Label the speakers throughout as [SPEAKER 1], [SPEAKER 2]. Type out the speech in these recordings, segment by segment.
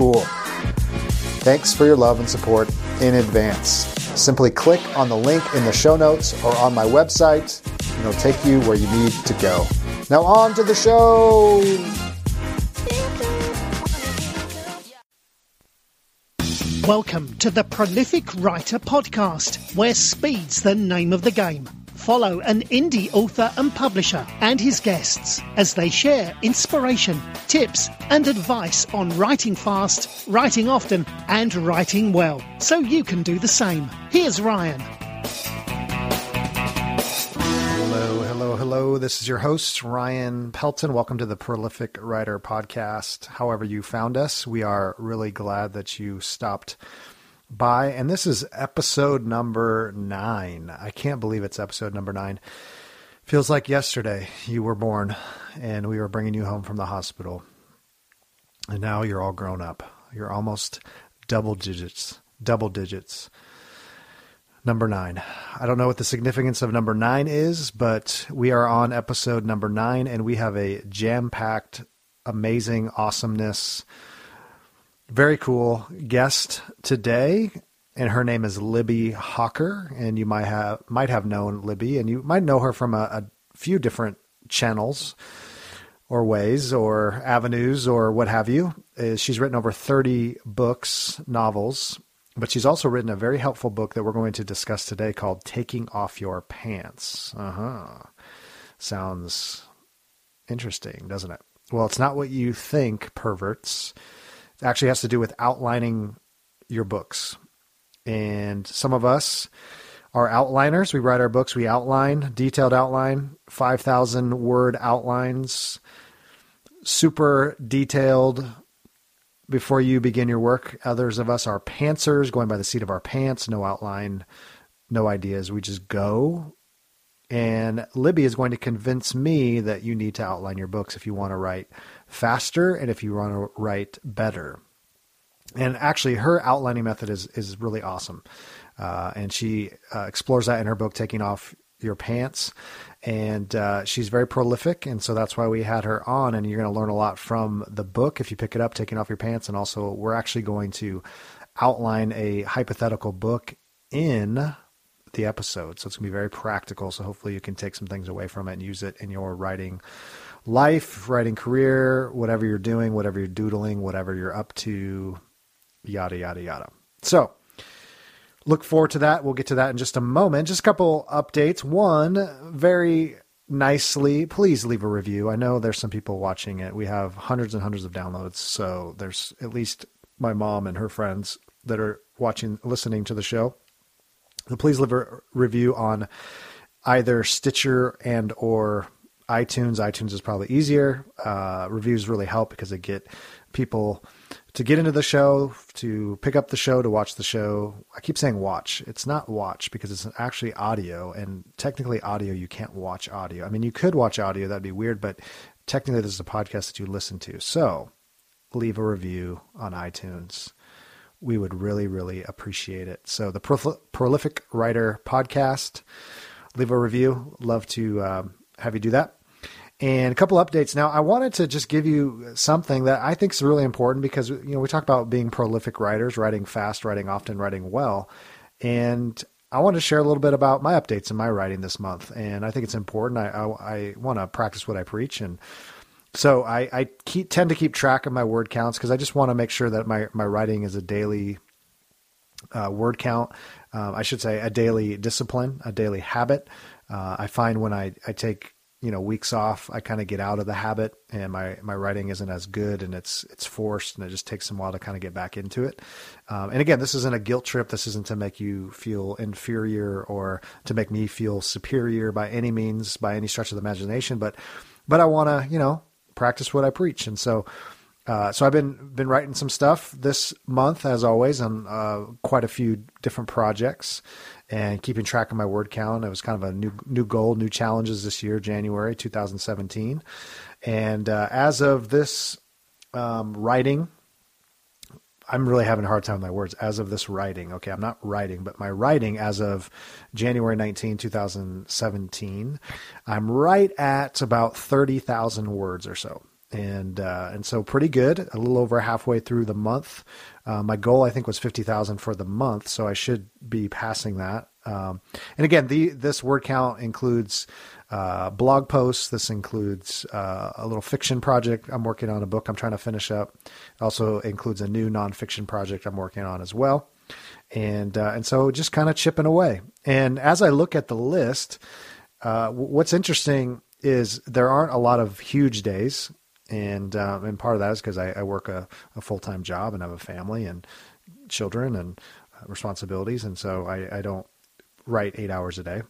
[SPEAKER 1] cool. Thanks for your love and support in advance. Simply click on the link in the show notes or on my website, and it'll take you where you need to go. Now, on to the show.
[SPEAKER 2] Welcome to the Prolific Writer Podcast, where speed's the name of the game. Follow an indie author and publisher and his guests as they share inspiration, tips, and advice on writing fast, writing often, and writing well, so you can do the same. Here's Ryan.
[SPEAKER 1] Hello, hello, hello. This is your host, Ryan Pelton. Welcome to the Prolific Writer Podcast. However, you found us, we are really glad that you stopped by, and this is episode number nine. I can't believe it's episode number nine. Feels like yesterday you were born and we were bringing you home from the hospital. And now you're all grown up. You're almost double digits. Double digits. Number nine. I don't know what the significance of number nine is, but we are on episode number nine and we have a jam packed, amazing awesomeness very cool guest today, and her name is Libbie Hawker, and you might have might have known Libbie, and you might know her from a, a few different channels or ways or avenues or what have you. Uh, she's written over 30 books, novels, but she's also written a very helpful book that we're going to discuss today called Taking Off Your Pants. Uh huh. Sounds interesting, doesn't it? Well, it's not what you think, perverts actually has to do with outlining your books. And some of us are outliners. We write our books, we outline, detailed outline, 5,000 word outlines, super detailed before you begin your work. Others of us are pantsers, going by the seat of our pants, no outline, no ideas. We just go. And Libbie is going to convince me that you need to outline your books if you want to write faster and if you want to write better. And actually, her outlining method is is really awesome, uh, and she uh, explores that in her book, "Taking Off Your Pants." And uh, she's very prolific, and so that's why we had her on. And you're going to learn a lot from the book if you pick it up, "Taking Off Your Pants." And also, we're actually going to outline a hypothetical book in the episode, so it's going to be very practical. So hopefully, you can take some things away from it and use it in your writing life, writing career, whatever you're doing, whatever you're doodling, whatever you're up to, yada, yada, yada. So, look forward to that. We'll get to that in just a moment. Just a couple updates. One, very nicely, please leave a review. I know there's some people watching it. We have hundreds and hundreds of downloads, so there's at least my mom and her friends that are watching, listening to the show. Please leave a review on either Stitcher and or iTunes. iTunes is probably easier. Uh, reviews really help because they get people to get into the show, to pick up the show, to watch the show. I keep saying watch. It's not watch because it's actually audio, and technically, audio you can't watch audio. I mean, you could watch audio, that'd be weird, but technically, this is a podcast that you listen to. So, leave a review on iTunes. We would really, really appreciate it. So, the Prolific Writer Podcast, leave a review. Love to um, have you do that. And a couple updates. Now, I wanted to just give you something that I think is really important because you know we talk about being prolific writers, writing fast, writing often, writing well, and I want to share a little bit about my updates in my writing this month. And I think it's important. I I, I want to practice what I preach, and so I, I keep, tend to keep track of my word counts because I just want to make sure that my my writing is a daily uh, word count. Uh, I should say a daily discipline, a daily habit. Uh, I find when I, I take you know weeks off i kind of get out of the habit and my my writing isn't as good and it's it's forced and it just takes some while to kind of get back into it. Um, and again this isn't a guilt trip. This isn't to make you feel inferior or to make me feel superior by any means by any stretch of the imagination but but i want to you know practice what i preach. And so uh, so I've been been writing some stuff this month, as always, on uh, quite a few different projects, and keeping track of my word count. It was kind of a new new goal, new challenges this year, January 2017. And uh, as of this um, writing, I'm really having a hard time with my words. As of this writing, okay, I'm not writing, but my writing as of January 19, 2017, I'm right at about 30,000 words or so and uh, and so pretty good. A little over halfway through the month. Uh, my goal I think was fifty thousand for the month, so I should be passing that. Um, and again, the this word count includes uh, blog posts. This includes uh, a little fiction project I'm working on, a book I'm trying to finish up. Also includes a new nonfiction project I'm working on as well. And uh, and so just kind of chipping away. And as I look at the list, uh, what's interesting is there aren't a lot of huge days and um, and part of that is because I, I, work a, a full time job and have a family and children and uh, responsibilities, and so I, I, don't write eight hours a day.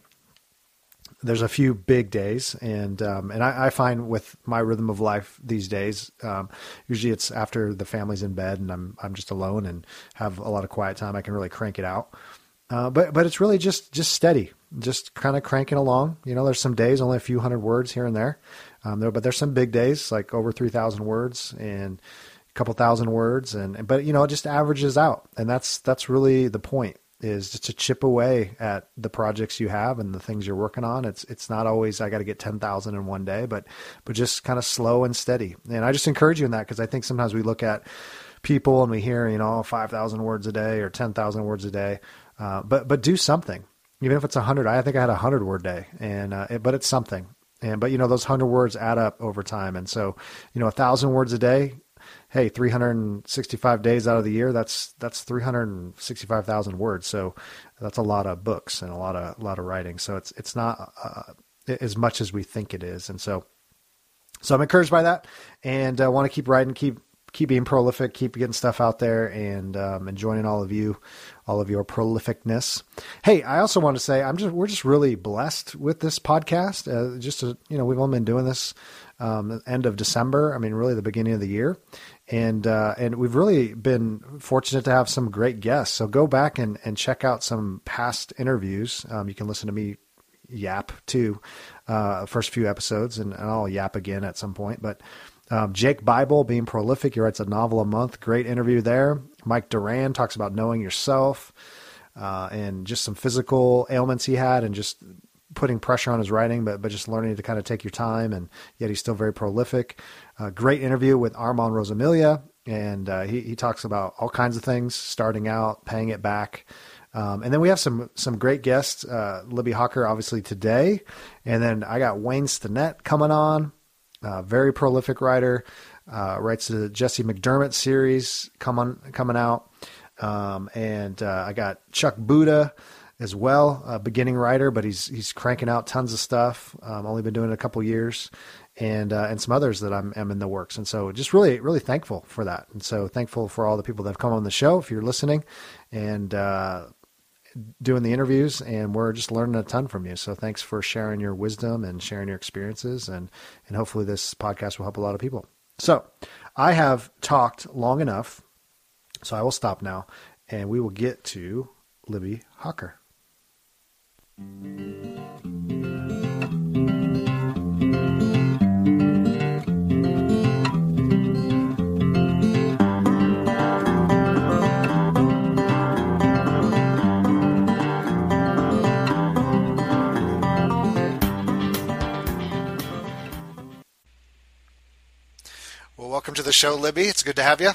[SPEAKER 1] There's a few big days, and um, and I, I, find with my rhythm of life these days, um, usually it's after the family's in bed and I'm I'm just alone and have a lot of quiet time. I can really crank it out. Uh, but but it's really just just steady, just kind of cranking along. You know, there's some days only a few hundred words here and there, um, there, but there's some big days like over three thousand words and a couple thousand words, and but you know it just averages out, and that's that's really the point is just to chip away at the projects you have and the things you're working on. It's it's not always I got to get ten thousand in one day, but but just kind of slow and steady. And I just encourage you in that because I think sometimes we look at people and we hear you know five thousand words a day or ten thousand words a day. Uh, but but do something, even if it's a hundred. I think I had a hundred word day, and uh, it, but it's something. And but you know those hundred words add up over time, and so you know a thousand words a day. Hey, 365 days out of the year, that's that's 365,000 words. So that's a lot of books and a lot of a lot of writing. So it's it's not uh, as much as we think it is, and so so I'm encouraged by that, and I uh, want to keep writing, keep keep being prolific, keep getting stuff out there, and um, and joining all of you, all of your prolificness. Hey, I also want to say I'm just we're just really blessed with this podcast. Uh, just to, you know, we've only been doing this um, end of December. I mean, really the beginning of the year, and uh, and we've really been fortunate to have some great guests. So go back and and check out some past interviews. Um, you can listen to me yap too, uh, first few episodes, and, and I'll yap again at some point, but. Um, Jake Bible, being prolific, he writes a novel a month. Great interview there. Mike Duran talks about knowing yourself uh, and just some physical ailments he had and just putting pressure on his writing, but but just learning to kind of take your time, and yet he's still very prolific. Uh, great interview with Armand Rosamilia, and uh, he he talks about all kinds of things, starting out, paying it back. Um, and then we have some some great guests, uh, Libbie Hawker, obviously today, and then I got Wayne Stinnett coming on uh, very prolific writer. Uh, writes the Jesse McDermott series coming coming out, um, and uh, I got Chuck Buda as well, a beginning writer, but he's he's cranking out tons of stuff. Um, only been doing it a couple years, and uh, and some others that I'm, I'm in the works. And so just really really thankful for that. And so thankful for all the people that have come on the show. If you're listening, and uh, doing the interviews and we're just learning a ton from you. So thanks for sharing your wisdom and sharing your experiences and and hopefully this podcast will help a lot of people. So, I have talked long enough. So I will stop now and we will get to Libbie Hawker. Welcome to the show, Libbie. It's good to have you.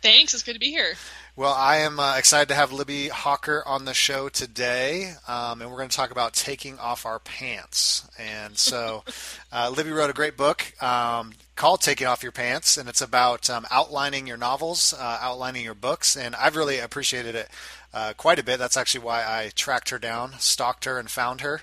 [SPEAKER 3] Thanks. It's good to be here.
[SPEAKER 1] Well, I am uh, excited to have Libbie Hawker on the show today, um, and we're going to talk about taking off our pants. And so, uh, Libbie wrote a great book um, called "Taking Off Your Pants," and it's about um, outlining your novels, uh, outlining your books, and I've really appreciated it. Uh, quite a bit. That's actually why I tracked her down, stalked her, and found her,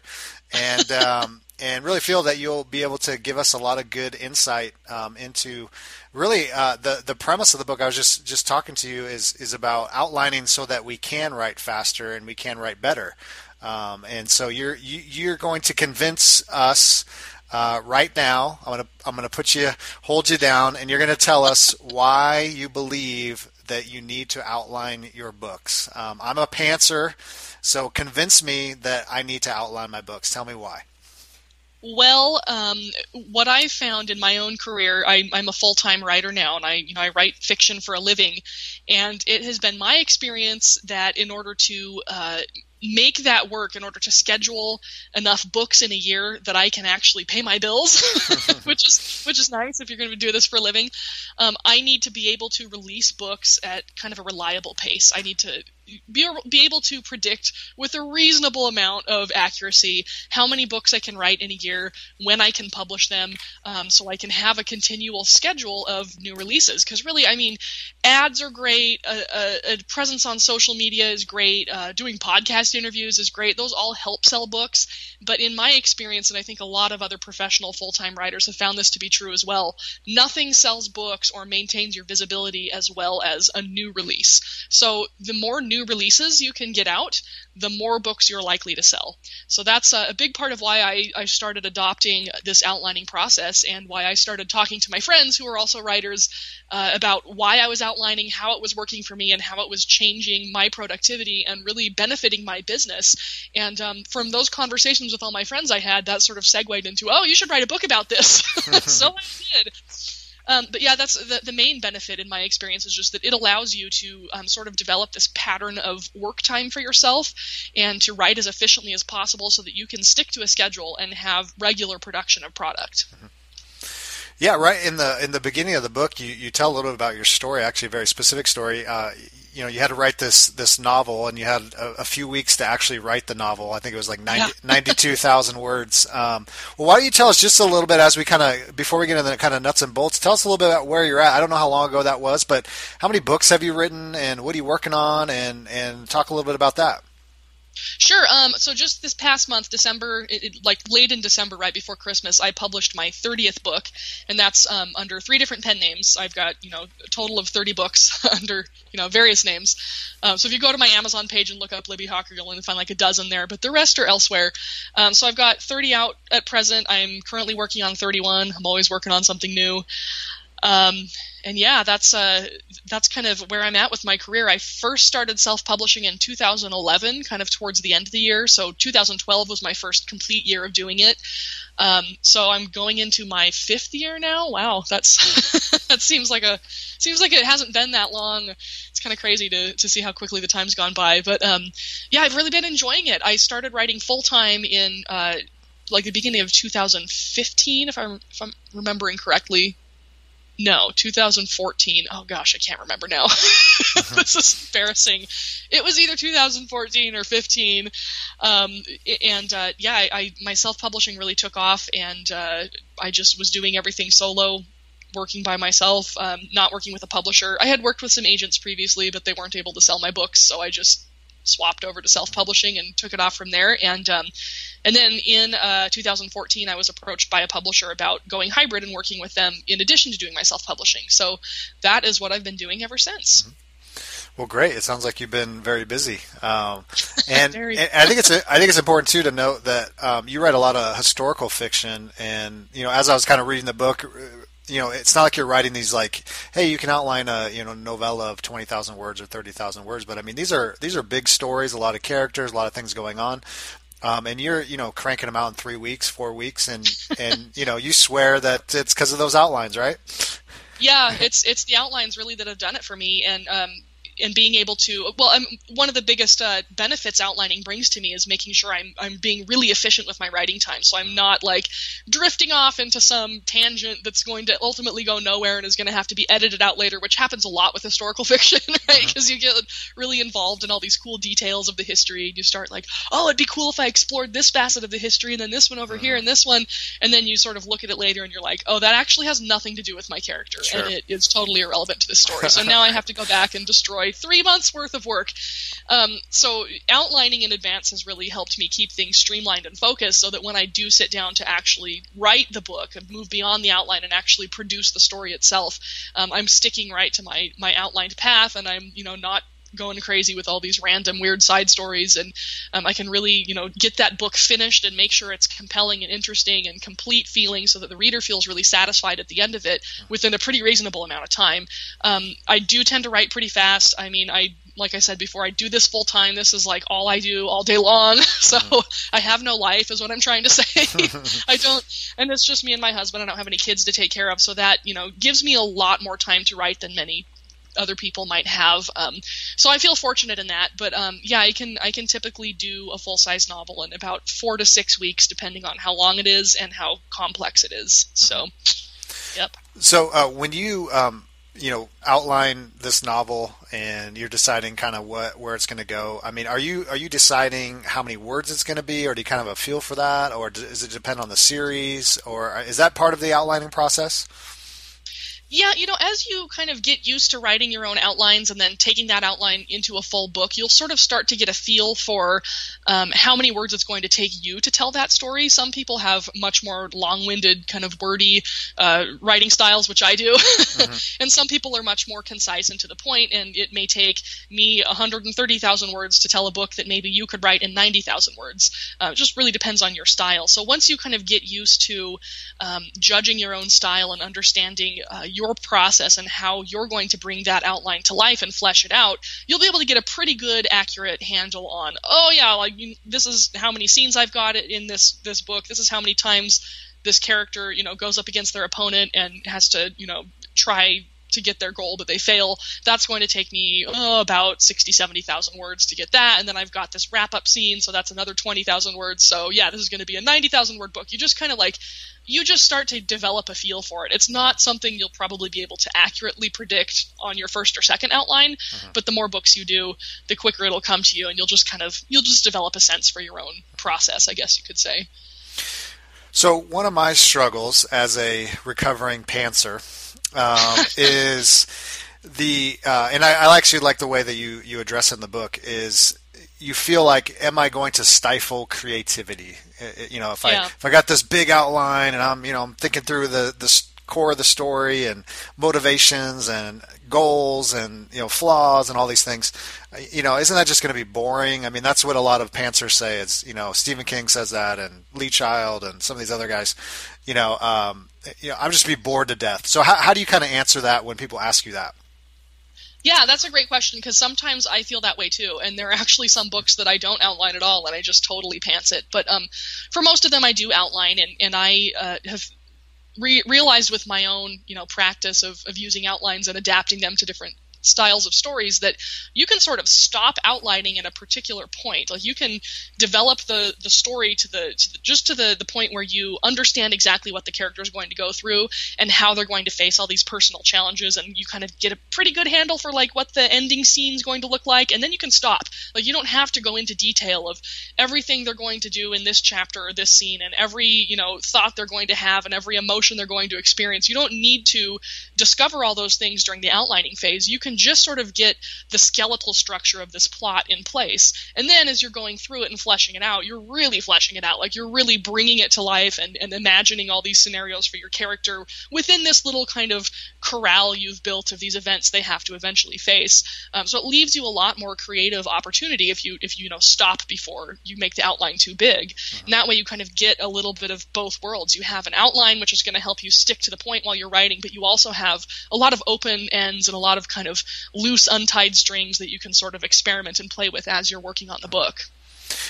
[SPEAKER 1] and um, and really feel that you'll be able to give us a lot of good insight um, into really uh, the the premise of the book I was just just talking to you is is about outlining so that we can write faster and we can write better. Um, and so you're you, are you are going to convince us uh, right now. I'm gonna I'm gonna put you hold you down, and you're gonna tell us why you believe that you need to outline your books. Um, I'm a pantser, so convince me that I need to outline my books. Tell me why.
[SPEAKER 3] Well, um, what I've found in my own career, I, am a full-time writer now, and I, you know, I write fiction for a living, and it has been my experience that in order to uh, make that work in order to schedule enough books in a year that I can actually pay my bills, which is which is nice if you're going to do this for a living. Um, I need to be able to release books at kind of a reliable pace. I need to be, be able to predict with a reasonable amount of accuracy how many books I can write in a year, when I can publish them, um, so I can have a continual schedule of new releases. Because really, I mean, ads are great, a, a, a presence on social media is great, uh, doing podcast interviews is great. Those all help sell books. But in my experience, and I think a lot of other professional full time writers have found this to be true as well, nothing sells books or maintains your visibility as well as a new release. So the more new releases you can get out, the more books you're likely to sell. So that's a, a big part of why I, I, started adopting this outlining process and why I started talking to my friends who are also writers uh, about why I was outlining, how it was working for me, and how it was changing my productivity and really benefiting my business. And um, from those conversations with all my friends I had, that sort of segued into, oh, you should write a book about this. so I did. Um, but yeah, that's the, the main benefit in my experience is just that it allows you to um, sort of develop this pattern of work time for yourself and to write as efficiently as possible so that you can stick to a schedule and have regular production of product. Mm-hmm.
[SPEAKER 1] Yeah, right. In the in the beginning of the book, you, you tell a little bit about your story. Actually, a very specific story. Uh, you know you had to write this this novel and you had a, a, few weeks to actually write the novel. I think it was like 90, yeah. 92000 words. Um, well why don't you tell us just a little bit as we kind of before we get into the kind of nuts and bolts tell us a little bit about where you're at. I don't know how long ago that was but how many books have you written and what are you working on? And and talk a little bit about that
[SPEAKER 3] Sure. Um, so just this past month, December, it, it, like late in December, right before Christmas, I published my 30th book, and that's um, under three different pen names. I've got you know a total of 30 books under you know various names. Um, so if you go to my Amazon page and look up Libbie Hawker, you'll only find like a dozen there, but the rest are elsewhere. Um, so I've got 30 out at present. I'm currently working on 31. I'm always working on something new. Um, and yeah, that's uh, that's kind of where I'm at with my career. I first started self-publishing in 2011, kind of towards the end of the year. So 2012 was my first complete year of doing it. Um, so I'm going into my fifth year now. Wow, that's that seems like a seems like it hasn't been that long. It's kind of crazy to to see how quickly the time's gone by. But um, yeah, I've really been enjoying it. I started writing full time in. Uh, like the beginning of 2015, if I'm if I'm remembering correctly, no, 2014. Oh gosh, I can't remember now. this is embarrassing. It was either 2014 or 15. Um, and uh, yeah, I, I my self publishing really took off, and uh, I just was doing everything solo, working by myself, um, not working with a publisher. I had worked with some agents previously, but they weren't able to sell my books, so I just swapped over to self publishing and took it off from there. And um, and then in uh, 2014, I was approached by a publisher about going hybrid and working with them in addition to doing my self publishing. So that is what I've been doing ever since. Mm-hmm.
[SPEAKER 1] Well, great. It sounds like you've been very busy, um, and, and, I think it's I think it's important too to note that um, you write a lot of historical fiction, and you know, as I was kind of reading the book, you know, it's not like you're writing these like, hey, you can outline a you know novella of twenty thousand words or thirty thousand words, but I mean these are these are big stories, a lot of characters, a lot of things going on. Um, and you're you know cranking them out in three weeks, four weeks, and and you know you swear that it's because of those outlines, right?
[SPEAKER 3] Yeah, it's it's the outlines really that have done it for me, and um, and being able to well I'm, one of the biggest uh, benefits outlining brings to me is making sure I'm I'm being really efficient with my writing time. So I'm not like drifting off into some tangent that's going to ultimately go nowhere and is going to have to be edited out later which happens a lot with historical fiction right? Because mm-hmm. you get really involved in all these cool details of the history and you start like oh it'd be cool if I explored this facet of the history and then this one over here and this one and then you sort of look at it later and you're like oh that actually has nothing to do with my character sure. and it is totally irrelevant to the story. So now I have to go back and destroy three months worth of work. Um, so outlining in advance has really helped me keep things streamlined and focused so that when I do sit down to actually write the book and move beyond the outline and actually produce the story itself, um, I'm sticking right to my, my outlined path and I'm, you know, not going crazy with all these random weird side stories and um, i can really you know get that book finished and make sure it's compelling and interesting and complete feeling so that the reader feels really satisfied at the end of it within a pretty reasonable amount of time um, i do tend to write pretty fast i mean i like I said before, I do this full time. This is like all I do all day long. So I have no life, is what I'm trying to say. I don't, and it's just me and my husband. I don't have any kids to take care of. So that, you know, gives me a lot more time to write than many other people might have. Um, so I feel fortunate in that. But um, yeah, I can I can typically do a full size novel in about four to six weeks, depending on how long it is and how complex it is. So, yep.
[SPEAKER 1] So uh, when you um, you know outline this novel and you're deciding kind of what where it's going to go, I mean, are you are you deciding how many words it's going to be, or do you kind of have a feel for that, or does it depend on the series, or is that part of the outlining process?
[SPEAKER 3] Yeah, you know, as you kind of get used to writing your own outlines and then taking that outline into a full book, you'll sort of start to get a feel for um, how many words it's going to take you to tell that story. Some people have much more long winded, kind of wordy uh, writing styles, which I do. Mm-hmm. and some people are much more concise and to the point, and it may take me 130,000 words to tell a book that maybe you could write in 90,000 words. Uh, it just really depends on your style. So once you kind of get used to um, judging your own style and understanding uh, your your process and how you're going to bring that outline to life and flesh it out, you'll be able to get a pretty good, accurate handle on, oh yeah, like this is how many scenes I've got in this this book. This is how many times this character, you know, goes up against their opponent and has to, you know, try to get their goal, but they fail. That's going to take me oh, about 60, 70,000 words to get that. And then I've got this wrap up scene, so that's another 20,000 words. So yeah, this is going to be a 90,000 word book. You just kind of like, you just start to develop a feel for it. It's not something you'll probably be able to accurately predict on your first or second outline, uh-huh. but the more books you do, the quicker it'll come to you and you'll just kind of, you'll just develop a sense for your own process, I guess you could say.
[SPEAKER 1] So one of my struggles as a recovering pantser um, is the uh, and I, I actually like the way that you you address in the book is you feel like am I going to stifle creativity? You know, if yeah. I if I got this big outline and I'm you know I'm thinking through the the core of the story and motivations and goals and you know flaws and all these things you know isn't that just going to be boring i mean that's what a lot of pantsers say it's you know stephen king says that and lee child and some of these other guys you know um, you know i'm just be bored to death so how, how do you kind of answer that when people ask you that
[SPEAKER 3] yeah, that's a great question because sometimes I feel that way too, and there are actually some books that I don't outline at all, and I just totally pants it. But um, for most of them, I do outline, and and I uh, have re- realized with my own you know practice of, of using outlines and adapting them to different styles of stories that you can sort of stop outlining at a particular point. Like you can develop the the story to the, to the, just to the the point where you understand exactly what the character is going to go through and how they're going to face all these personal challenges, and you kind of get a pretty good handle for like what the ending scene is going to look like, and then you can stop. Like you don't have to go into detail of everything they're going to do in this chapter or this scene, and every you know thought they're going to have, and every emotion they're going to experience. You don't need to discover all those things during the outlining phase. You can can just sort of get the skeletal structure of this plot in place. And then as you're going through it and fleshing it out, you're really fleshing it out. Like you're really bringing it to life and, and imagining all these scenarios for your character within this little kind of corral you've built of these events they have to eventually face. Um, so it leaves you a lot more creative opportunity if you if you, you know stop before you make the outline too big. Mm-hmm. And that way you kind of get a little bit of both worlds. You have an outline which is going to help you stick to the point while you're writing, but you also have a lot of open ends and a lot of kind of loose, untied strings that you can sort of experiment and play with as you're working on the book.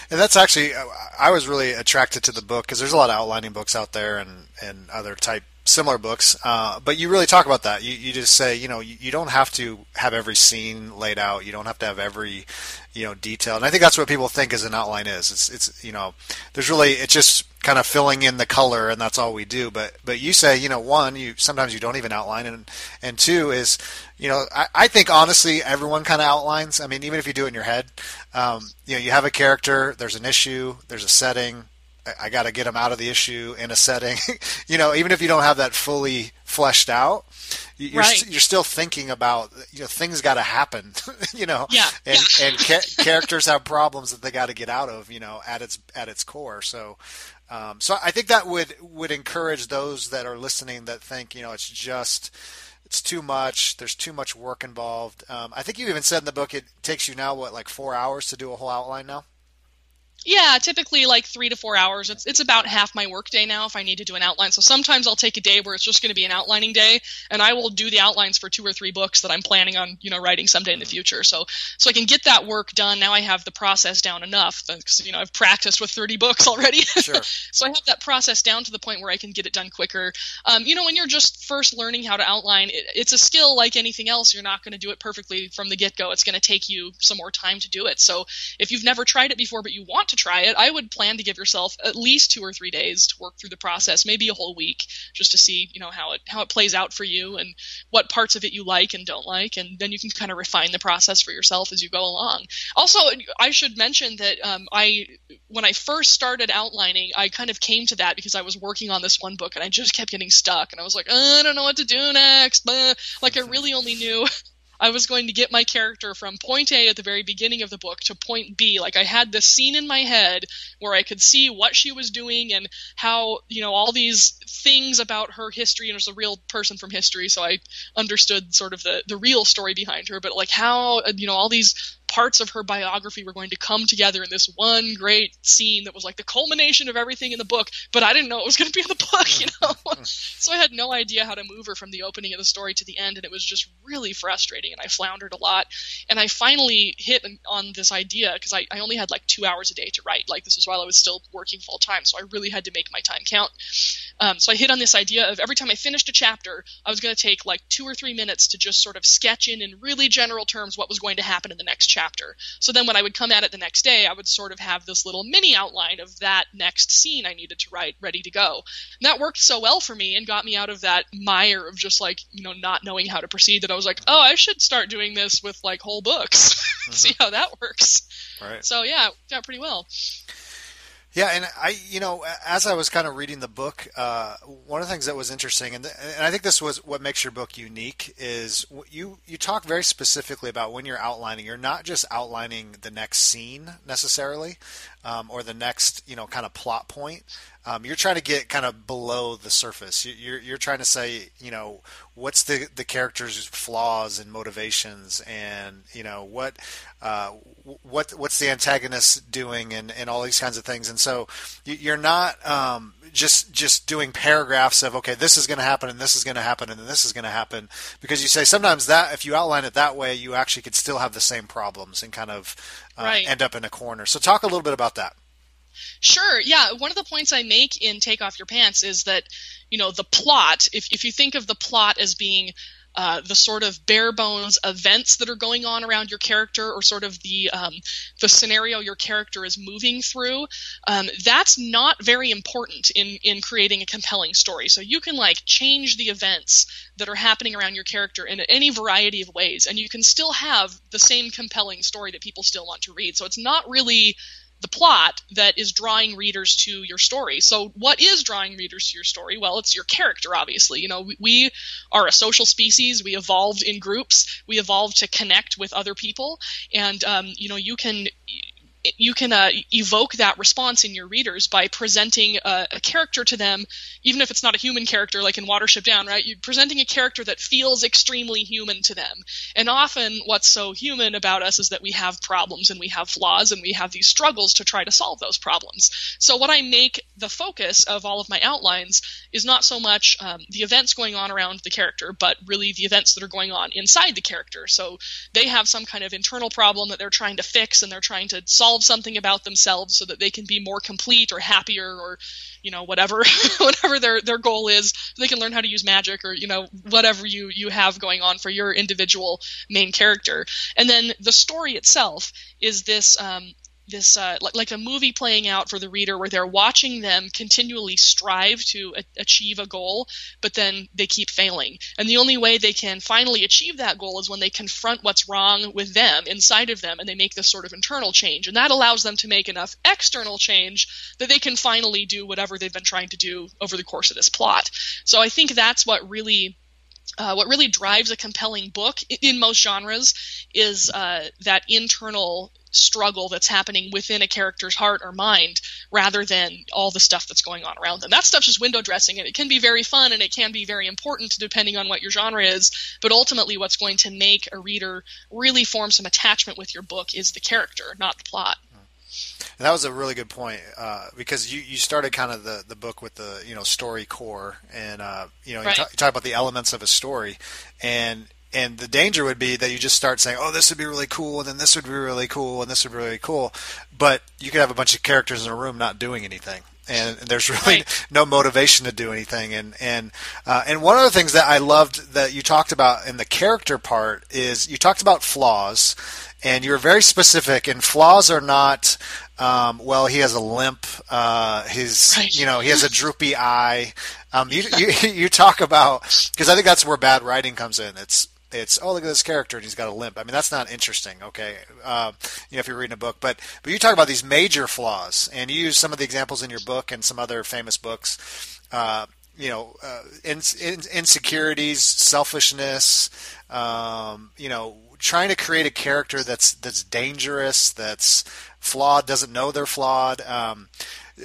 [SPEAKER 1] And that's actually, I was really attracted to the book because there's a lot of outlining books out there and, and other type similar books, uh, but you really talk about that. You, you just say, you know, you, you, don't have to have every scene laid out. You don't have to have every, you know, detail. And I think that's what people think as an outline is. It's, it's, you know, there's really, it's just kind of filling in the color, and that's all we do. But, but you say, you know, one, you sometimes you don't even outline, and and two is, you know, I, I think honestly, everyone kind of outlines. I mean, even if you do it in your head, um, you know, you have a character, there's an issue, there's a setting I got to get them out of the issue in a setting. you know, even if you don't have that fully fleshed out, you're
[SPEAKER 3] right.
[SPEAKER 1] st- you're still thinking about you know things got to happen. you know,
[SPEAKER 3] yeah,
[SPEAKER 1] and
[SPEAKER 3] yeah.
[SPEAKER 1] and ca- characters have problems that they got to get out of. You know, at its at its core. So. Um, so I think that would would encourage those that are listening that think you know it's just it's too much. There's too much work involved. Um, I think you even said in the book it takes you now what like four hours to do a whole outline now.
[SPEAKER 3] Yeah, typically like three to four hours. It's it's about half my workday now if I need to do an outline. So sometimes I'll take a day where it's just going to be an outlining day, and I will do the outlines for two or three books that I'm planning on you know writing someday in the future. So so I can get that work done. Now I have the process down enough because you know I've practiced with 30 books already.
[SPEAKER 1] Sure.
[SPEAKER 3] so I have that process down to the point where I can get it done quicker. Um, you know, when you're just first learning how to outline, it, it's a skill like anything else. You're not going to do it perfectly from the get go. It's going to take you some more time to do it. So if you've never tried it before but you want to try it, I would plan to give yourself at least two or three days to work through the process, maybe a whole week, just to see you know how it how it plays out for you and what parts of it you like and don't like, and then you can kind of refine the process for yourself as you go along. Also, I should mention that um, I when I first started outlining, I kind of came to that because I was working on this one book and I just kept getting stuck, and I was like, oh, I don't know what to do next. Like I really only knew I was going to get my character from point A at the very beginning of the book to point B. Like I had this scene in my head where I could see what she was doing and how, you know, all these things about her history and as a real person from history, so I understood sort of the the real story behind her, but like how you know all these parts of her biography were going to come together in this one great scene that was like the culmination of everything in the book, but I didn't know it was going to be in the book, you know? so I had no idea how to move her from the opening of the story to the end, and it was just really frustrating, and I floundered a lot. And I finally hit on this idea because I, I only had like two hours a day to write. Like, this was while I was still working full time, so I really had to make my time count. Um, so I hit on this idea of every time I finished a chapter, I was going to take like two or three minutes to just sort of sketch in in really general terms what was going to happen in the next chapter. So then when I would come at it the next day, I would sort of have this little mini outline of that next scene I needed to write ready to go. And that worked so well for me and got me out of that mire of just like, you know, not knowing how to proceed that I was like, oh, I should start doing this with like whole books. Mm-hmm. See how that works.
[SPEAKER 1] Right.
[SPEAKER 3] So yeah, it worked out pretty well.
[SPEAKER 1] Yeah, and I, you know, as I was kind of reading the book, uh, one of the things that was interesting, and, and I think this was what makes your book unique, is you you talk very specifically about when you're outlining. You're not just outlining the next scene necessarily, um, or the next, you know, kind of plot point. Um, you're trying to get kind of below the surface. You're you're trying to say, you know, what's the the character's flaws and motivations, and you know what uh, what what's the antagonist doing, and, and all these kinds of things. And so you're not um, just just doing paragraphs of okay, this is going to happen, and this is going to happen, and then this is going to happen, because you say sometimes that if you outline it that way, you actually could still have the same problems and kind of uh,
[SPEAKER 3] right.
[SPEAKER 1] end up in a corner. So talk a little bit about that.
[SPEAKER 3] Sure. Yeah. One of the points I make in Take Off Your Pants is that, you know, the plot, if, if you think of the plot as being uh, the sort of bare bones events that are going on around your character or sort of the um, the scenario your character is moving through um, that's not very important in in creating a compelling story so you can like change the events that are happening around your character in any variety of ways and you can still have the same compelling story that people still want to read so it's not really the plot that is drawing readers to your story. So, what is drawing readers to your story? Well, it's your character, obviously. You know, we, we, are a social species. We evolved in groups. We evolved to connect with other people, and um, you know, you can you can uh, evoke that response in your readers by presenting a, a, character to them, even if it's not a human character, like in Watership Down, right? You're presenting a character that feels extremely human to them. And often, what's so human about us is that we have problems and we have flaws and we have these struggles to try to solve those problems. So, what I make the focus of all of my outlines is not so much um, the events going on around the character, but really the events that are going on inside the character. So, they have some kind of internal problem that they're trying to fix and they're trying to solve something about themselves so that they can be more complete or happier or you know whatever whatever their their goal is. They can learn how to use magic or you know whatever you you have going on for your individual main character. And then the story itself is this um, this uh, like, like a movie playing out for the reader where they're watching them continually strive to a- achieve a goal but then they keep failing. And the only way they can finally achieve that goal is when they confront what's wrong with them inside of them and they make this sort of internal change. And that allows them to make enough external change that they can finally do whatever they've been trying to do over the course of this plot. So i think that's what really uh, what really drives a compelling book in most genres is uh, that internal struggle that's happening within a character's heart or mind rather than all the stuff that's going on around them. That stuff's just window dressing and it can be very fun and it can be very important depending on what your genre is, but ultimately what's going to make a reader really form some attachment with your book is the character, not the plot.
[SPEAKER 1] And that was a really good point uh, because you, you started kind of the, the book with the you know story core and uh, you know right. you, talk, you talk about the elements of a story and and the danger would be that you just start saying, "Oh, this would be really cool," and then this would be really cool, and this would be really cool. But you could have a bunch of characters in a room not doing anything, and there's really right. no motivation to do anything. And and uh, and one of the things that I loved that you talked about in the character part is you talked about flaws, and you were very specific. And flaws are not um, well, he has a limp. Uh, his, right. you know, he has a droopy eye. Um, you, you, you talk about because I think that's where bad writing comes in. It's it's oh look at this character and he's got a limp. I mean that's not interesting. Okay, uh, you know if you're reading a book, but but you talk about these major flaws and you use some of the examples in your book and some other famous books. Uh, you know, uh, in, in, insecurities, selfishness. Um, you know, trying to create a character that's that's dangerous, that's flawed, doesn't know they're flawed. Um,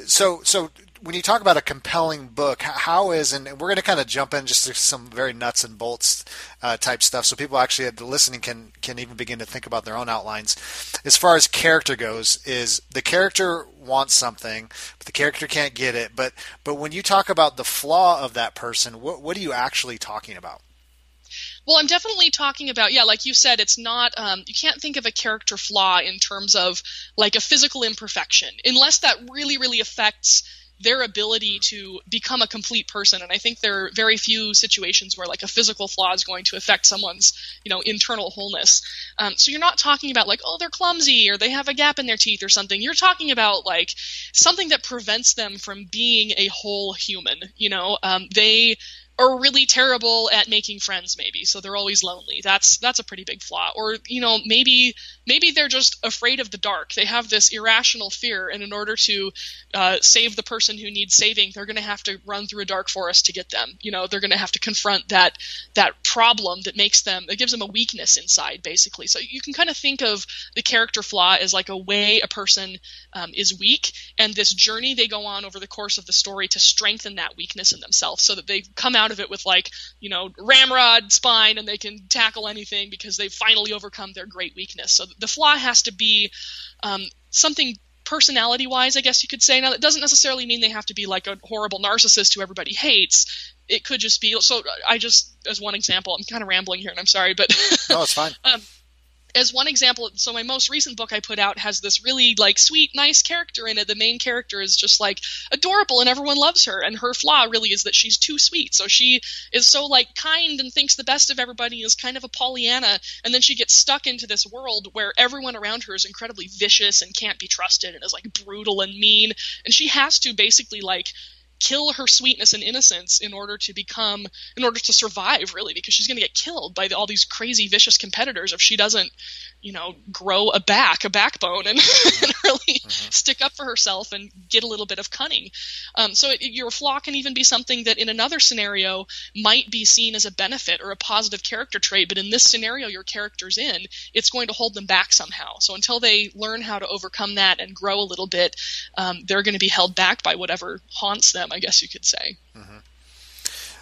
[SPEAKER 1] so so when you talk about a compelling book, how is and we're going to kind of jump in just to some very nuts and bolts uh, type stuff, so people actually listening can can even begin to think about their own outlines. As far as character goes, is the character wants something, but the character can't get it. But but when you talk about the flaw of that person, what what are you actually talking about?
[SPEAKER 3] Well, I'm definitely talking about, yeah, like you said, it's not, um, you can't think of a character flaw in terms of like a physical imperfection, unless that really, really affects their ability to become a complete person. And I think there are very few situations where like a physical flaw is going to affect someone's, you know, internal wholeness. Um, so you're not talking about like, oh, they're clumsy or they have a gap in their teeth or something. You're talking about like something that prevents them from being a whole human. You know, um, they are really terrible at making friends maybe so they're always lonely that's that's a pretty big flaw or you know maybe maybe they're just afraid of the dark. They have this irrational fear and in order to uh, save the person who needs saving they're going to have to run through a dark forest to get them. You know they're going to have to confront that that problem that makes them that gives them a weakness inside basically. So you can kind of think of the character flaw as like a way a person um, is weak and this journey they go on over the course of the story to strengthen that weakness in themselves so that they come out of it with like you know ramrod spine and they can tackle anything because they've finally overcome their great weakness. So the flaw has to be um, something personality wise i guess you could say. Now that doesn't necessarily mean they have to be like a horrible narcissist who everybody hates. It could just be so i just as one example i'm kind of rambling here and i'm sorry but
[SPEAKER 1] no it's fine. um,
[SPEAKER 3] as one example, so my most recent book I put out has this really like sweet, nice character in it. The main character is just like adorable and everyone loves her. And her flaw really is that she's too sweet. So she is so like kind and thinks the best of everybody is kind of a Pollyanna. And then she gets stuck into this world where everyone around her is incredibly vicious and can't be trusted and is like brutal and mean. And she has to basically like kill her sweetness and innocence in order to become in order to survive really because she's going to get killed by the, all these crazy vicious competitors if she doesn't you know grow a back a backbone and, and really mm-hmm. stick up for herself and get a little bit of cunning. Um, so it, your flaw can even be something that in another scenario might be seen as a benefit or a positive character trait but in this scenario your character's in it's going to hold them back somehow. So until they learn how to overcome that and grow a little bit um, they're going to be held back by whatever haunts them them, I guess you could say.
[SPEAKER 1] Mm-hmm.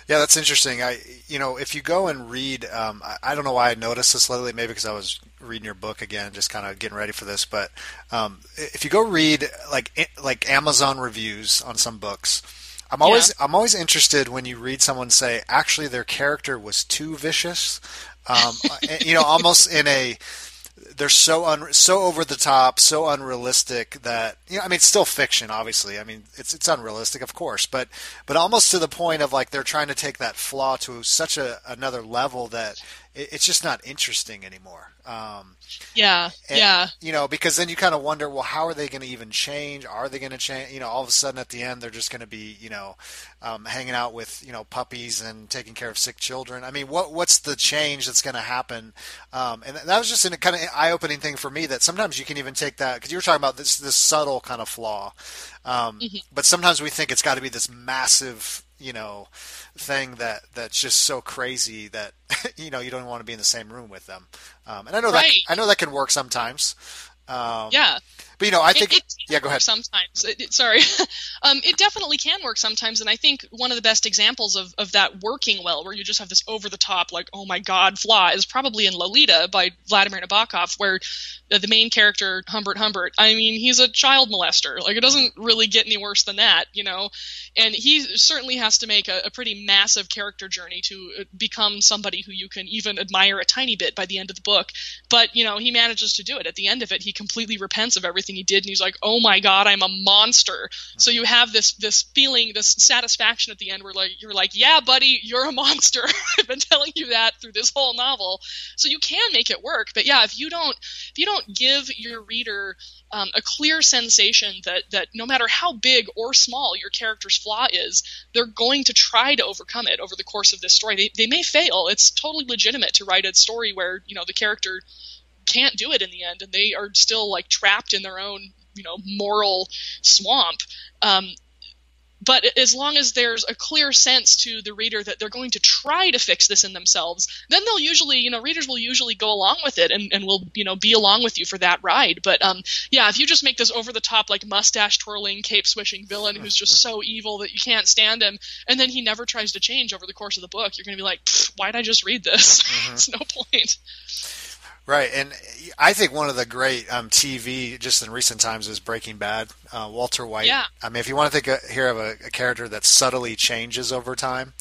[SPEAKER 1] Yeah, that's interesting. I, you know, if you go and read, um, I, I, don't know why I noticed this lately. Maybe because I was reading your book again, just kind of getting ready for this. But um, if you go read like like Amazon reviews on some books, I'm always yeah. I'm always interested when you read someone say actually their character was too vicious. Um, you know, almost in a they're so un, so over the top, so unrealistic that you know. I mean, it's still fiction, obviously. I mean, it's it's unrealistic, of course, but but almost to the point of like they're trying to take that flaw to such a another level that it, it's just not interesting anymore. Um,
[SPEAKER 3] yeah,
[SPEAKER 1] and,
[SPEAKER 3] yeah.
[SPEAKER 1] You know, because then you kind of wonder, well, how are they going to even change? Are they going to change? You know, all of a sudden at the end, they're just going to be, you know, um, hanging out with, you know, puppies and taking care of sick children. I mean, what what's the change that's going to happen? Um, and that was just a kind of eye-opening thing for me that sometimes you can even take that because you were talking about this this subtle kind of flaw, um, mm-hmm. but sometimes we think it's got to be this massive, you know thing that that's just so crazy that you know you don't want to be in the same room with them. Um, and I know right. that I know that can work sometimes. Um,
[SPEAKER 3] yeah,
[SPEAKER 1] but you know, I think
[SPEAKER 3] it, it
[SPEAKER 1] yeah. Go ahead.
[SPEAKER 3] Sometimes, it, sorry, um, it definitely can work sometimes, and I think one of the best examples of, of that working well, where you just have this over the top, like oh my god, flaw, is probably in Lolita by Vladimir Nabokov, where the main character Humbert Humbert, I mean, he's a child molester. Like it doesn't really get any worse than that, you know. And he certainly has to make a, a pretty massive character journey to uh, become somebody who you can even admire a tiny bit by the end of the book. But you know, he manages to do it. At the end of it, he completely repents of everything he did, and he's like, "Oh my God, I'm a monster." So you have this this feeling, this satisfaction at the end, where like you're like, "Yeah, buddy, you're a monster." I've been telling you that through this whole novel. So you can make it work. But yeah, if you don't, if you don't give your reader um, a clear sensation that that no matter how big or small your character's flaw is, they're going to try to overcome it over the course of this story. They, they may fail. It's totally legitimate to write a story where you know the character can't do it in the end, and they are still like trapped in their own you know moral swamp. Um, but as long as there's a clear sense to the reader that they're going to try to fix this in themselves then they'll usually you know readers will usually go along with it and, and will you know be along with you for that ride but um, yeah if you just make this over the top like mustache twirling cape swishing villain who's just so evil that you can't stand him and then he never tries to change over the course of the book you're going to be like why'd i just read this mm-hmm. it's no point
[SPEAKER 1] Right, and I think one of the great um, TV just in recent times is Breaking Bad. Uh, Walter White.
[SPEAKER 3] Yeah.
[SPEAKER 1] I mean, if you want to think of, here of a, a, character that subtly changes over time,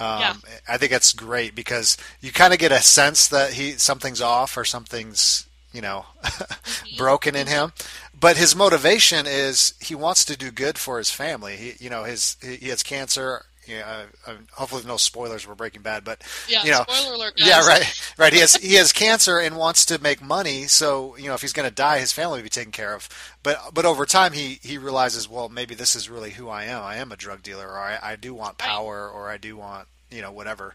[SPEAKER 1] um, yeah. I think that's great because you kind of get a sense that he something's off or something's you know mm-hmm. broken in him. But his motivation is he wants to do good for his family. He, you know, his he has cancer yeah, uh, hopefully no spoilers for Breaking Bad, but
[SPEAKER 3] yeah,
[SPEAKER 1] you know,
[SPEAKER 3] spoiler alert. Guys.
[SPEAKER 1] Yeah, right, right. He has he has cancer and wants to make money, so you know if he's going to die, his family will be taken care of. But but over time, he he realizes, well, maybe this is really who I am. I am a drug dealer, or I, I do want power, or I do want you know whatever.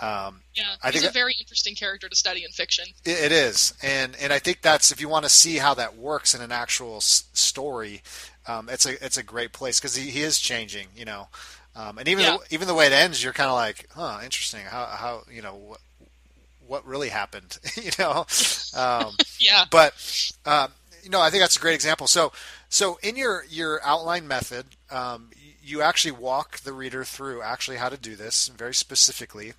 [SPEAKER 3] Um, yeah, I he's think a very interesting character to study in fiction.
[SPEAKER 1] It, it is, and and I think that's if you want to see how that works in an actual s- story, um, it's a it's a great place because he, he is changing. You know. Um, and even yeah. the, even the way it ends, you're kind of like, huh, interesting. How how you know what what really happened? you know. Um,
[SPEAKER 3] yeah.
[SPEAKER 1] But um, you know, I think that's a great example. So so in your your outline method, um, you actually walk the reader through actually how to do this very specifically.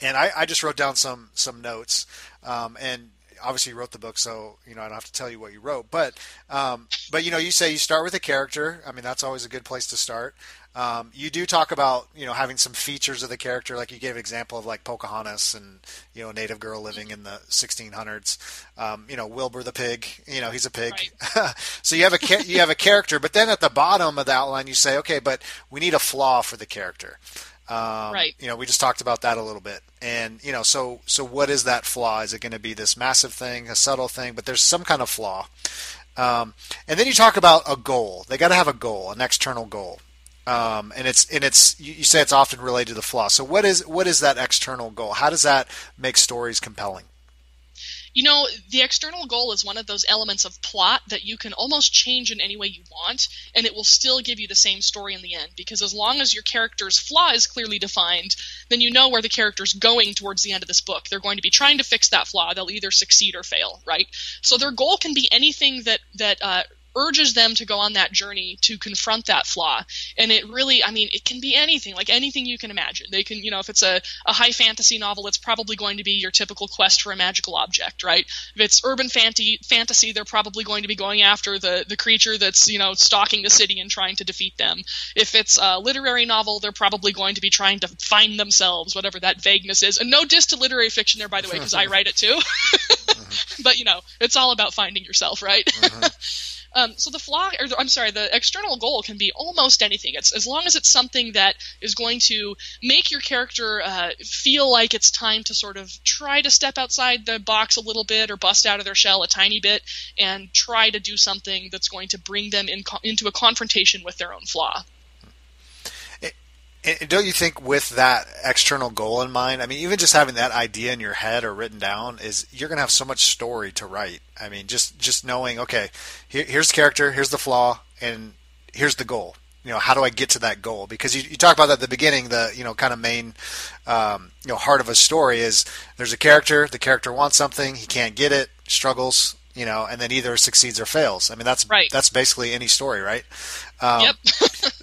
[SPEAKER 1] And I, I just wrote down some some notes, um, and obviously you wrote the book, so you know I don't have to tell you what you wrote. But um, but you know you say you start with a character. I mean that's always a good place to start. Um, you do talk about you know having some features of the character, like you gave an example of like Pocahontas and you know a native girl living in the 1600s. Um, you know Wilbur the pig, you know he's a pig. Right. so you have a you have a character, but then at the bottom of the outline you say, okay, but we need a flaw for the character. Um,
[SPEAKER 3] right.
[SPEAKER 1] You know, we just talked about that a little bit, and you know, so so what is that flaw? Is it going to be this massive thing, a subtle thing? But there's some kind of flaw. Um, and then you talk about a goal. They got to have a goal, an external goal um, and it's and it's you say it's often related to the flaw. So what is what is that external goal? How does that make stories compelling?
[SPEAKER 3] You know, the external goal is one of those elements of plot that you can almost change in any way you want, and it will still give you the same story in the end. Because as long as your character's flaw is clearly defined, then you know where the character's going towards the end of this book. They're going to be trying to fix that flaw. They'll either succeed or fail, right? So their goal can be anything that that uh, urges them to go on that journey to confront that flaw. And it really, I mean, it can be anything, like anything you can imagine. They can, you know, if it's a, a high fantasy novel, it's probably going to be your typical quest for a magical object, right? If it's urban fantasy, fantasy, they're probably going to be going after the, the creature that's, you know, stalking the city and trying to defeat them. If it's a literary novel, they're probably going to be trying to find themselves, whatever that vagueness is. And no diss to literary fiction there, by the way, because I write it too. mm-hmm. But, you know, it's all about finding yourself, right? Mm-hmm. Um, so the flaw, or I'm sorry, the external goal can be almost anything. It's as long as it's something that is going to make your character uh, feel like it's time to sort of try to step outside the box a little bit or bust out of their shell a tiny bit and try to do something that's going to bring them in, into a confrontation with their own flaw.
[SPEAKER 1] And don't you think with that external goal in mind, I mean, even just having that idea in your head or written down is you're going to have so much story to write. I mean, just just knowing, okay, here, here's the character, here's the flaw, and here's the goal. You know, how do I get to that goal? Because you, you talk about that at the beginning, the you know kind of main, um, you know, heart of a story is there's a character, the character wants something, he can't get it, struggles, you know, and then either succeeds or fails. I mean, that's
[SPEAKER 3] right.
[SPEAKER 1] that's basically any story, right?
[SPEAKER 3] Um, yep.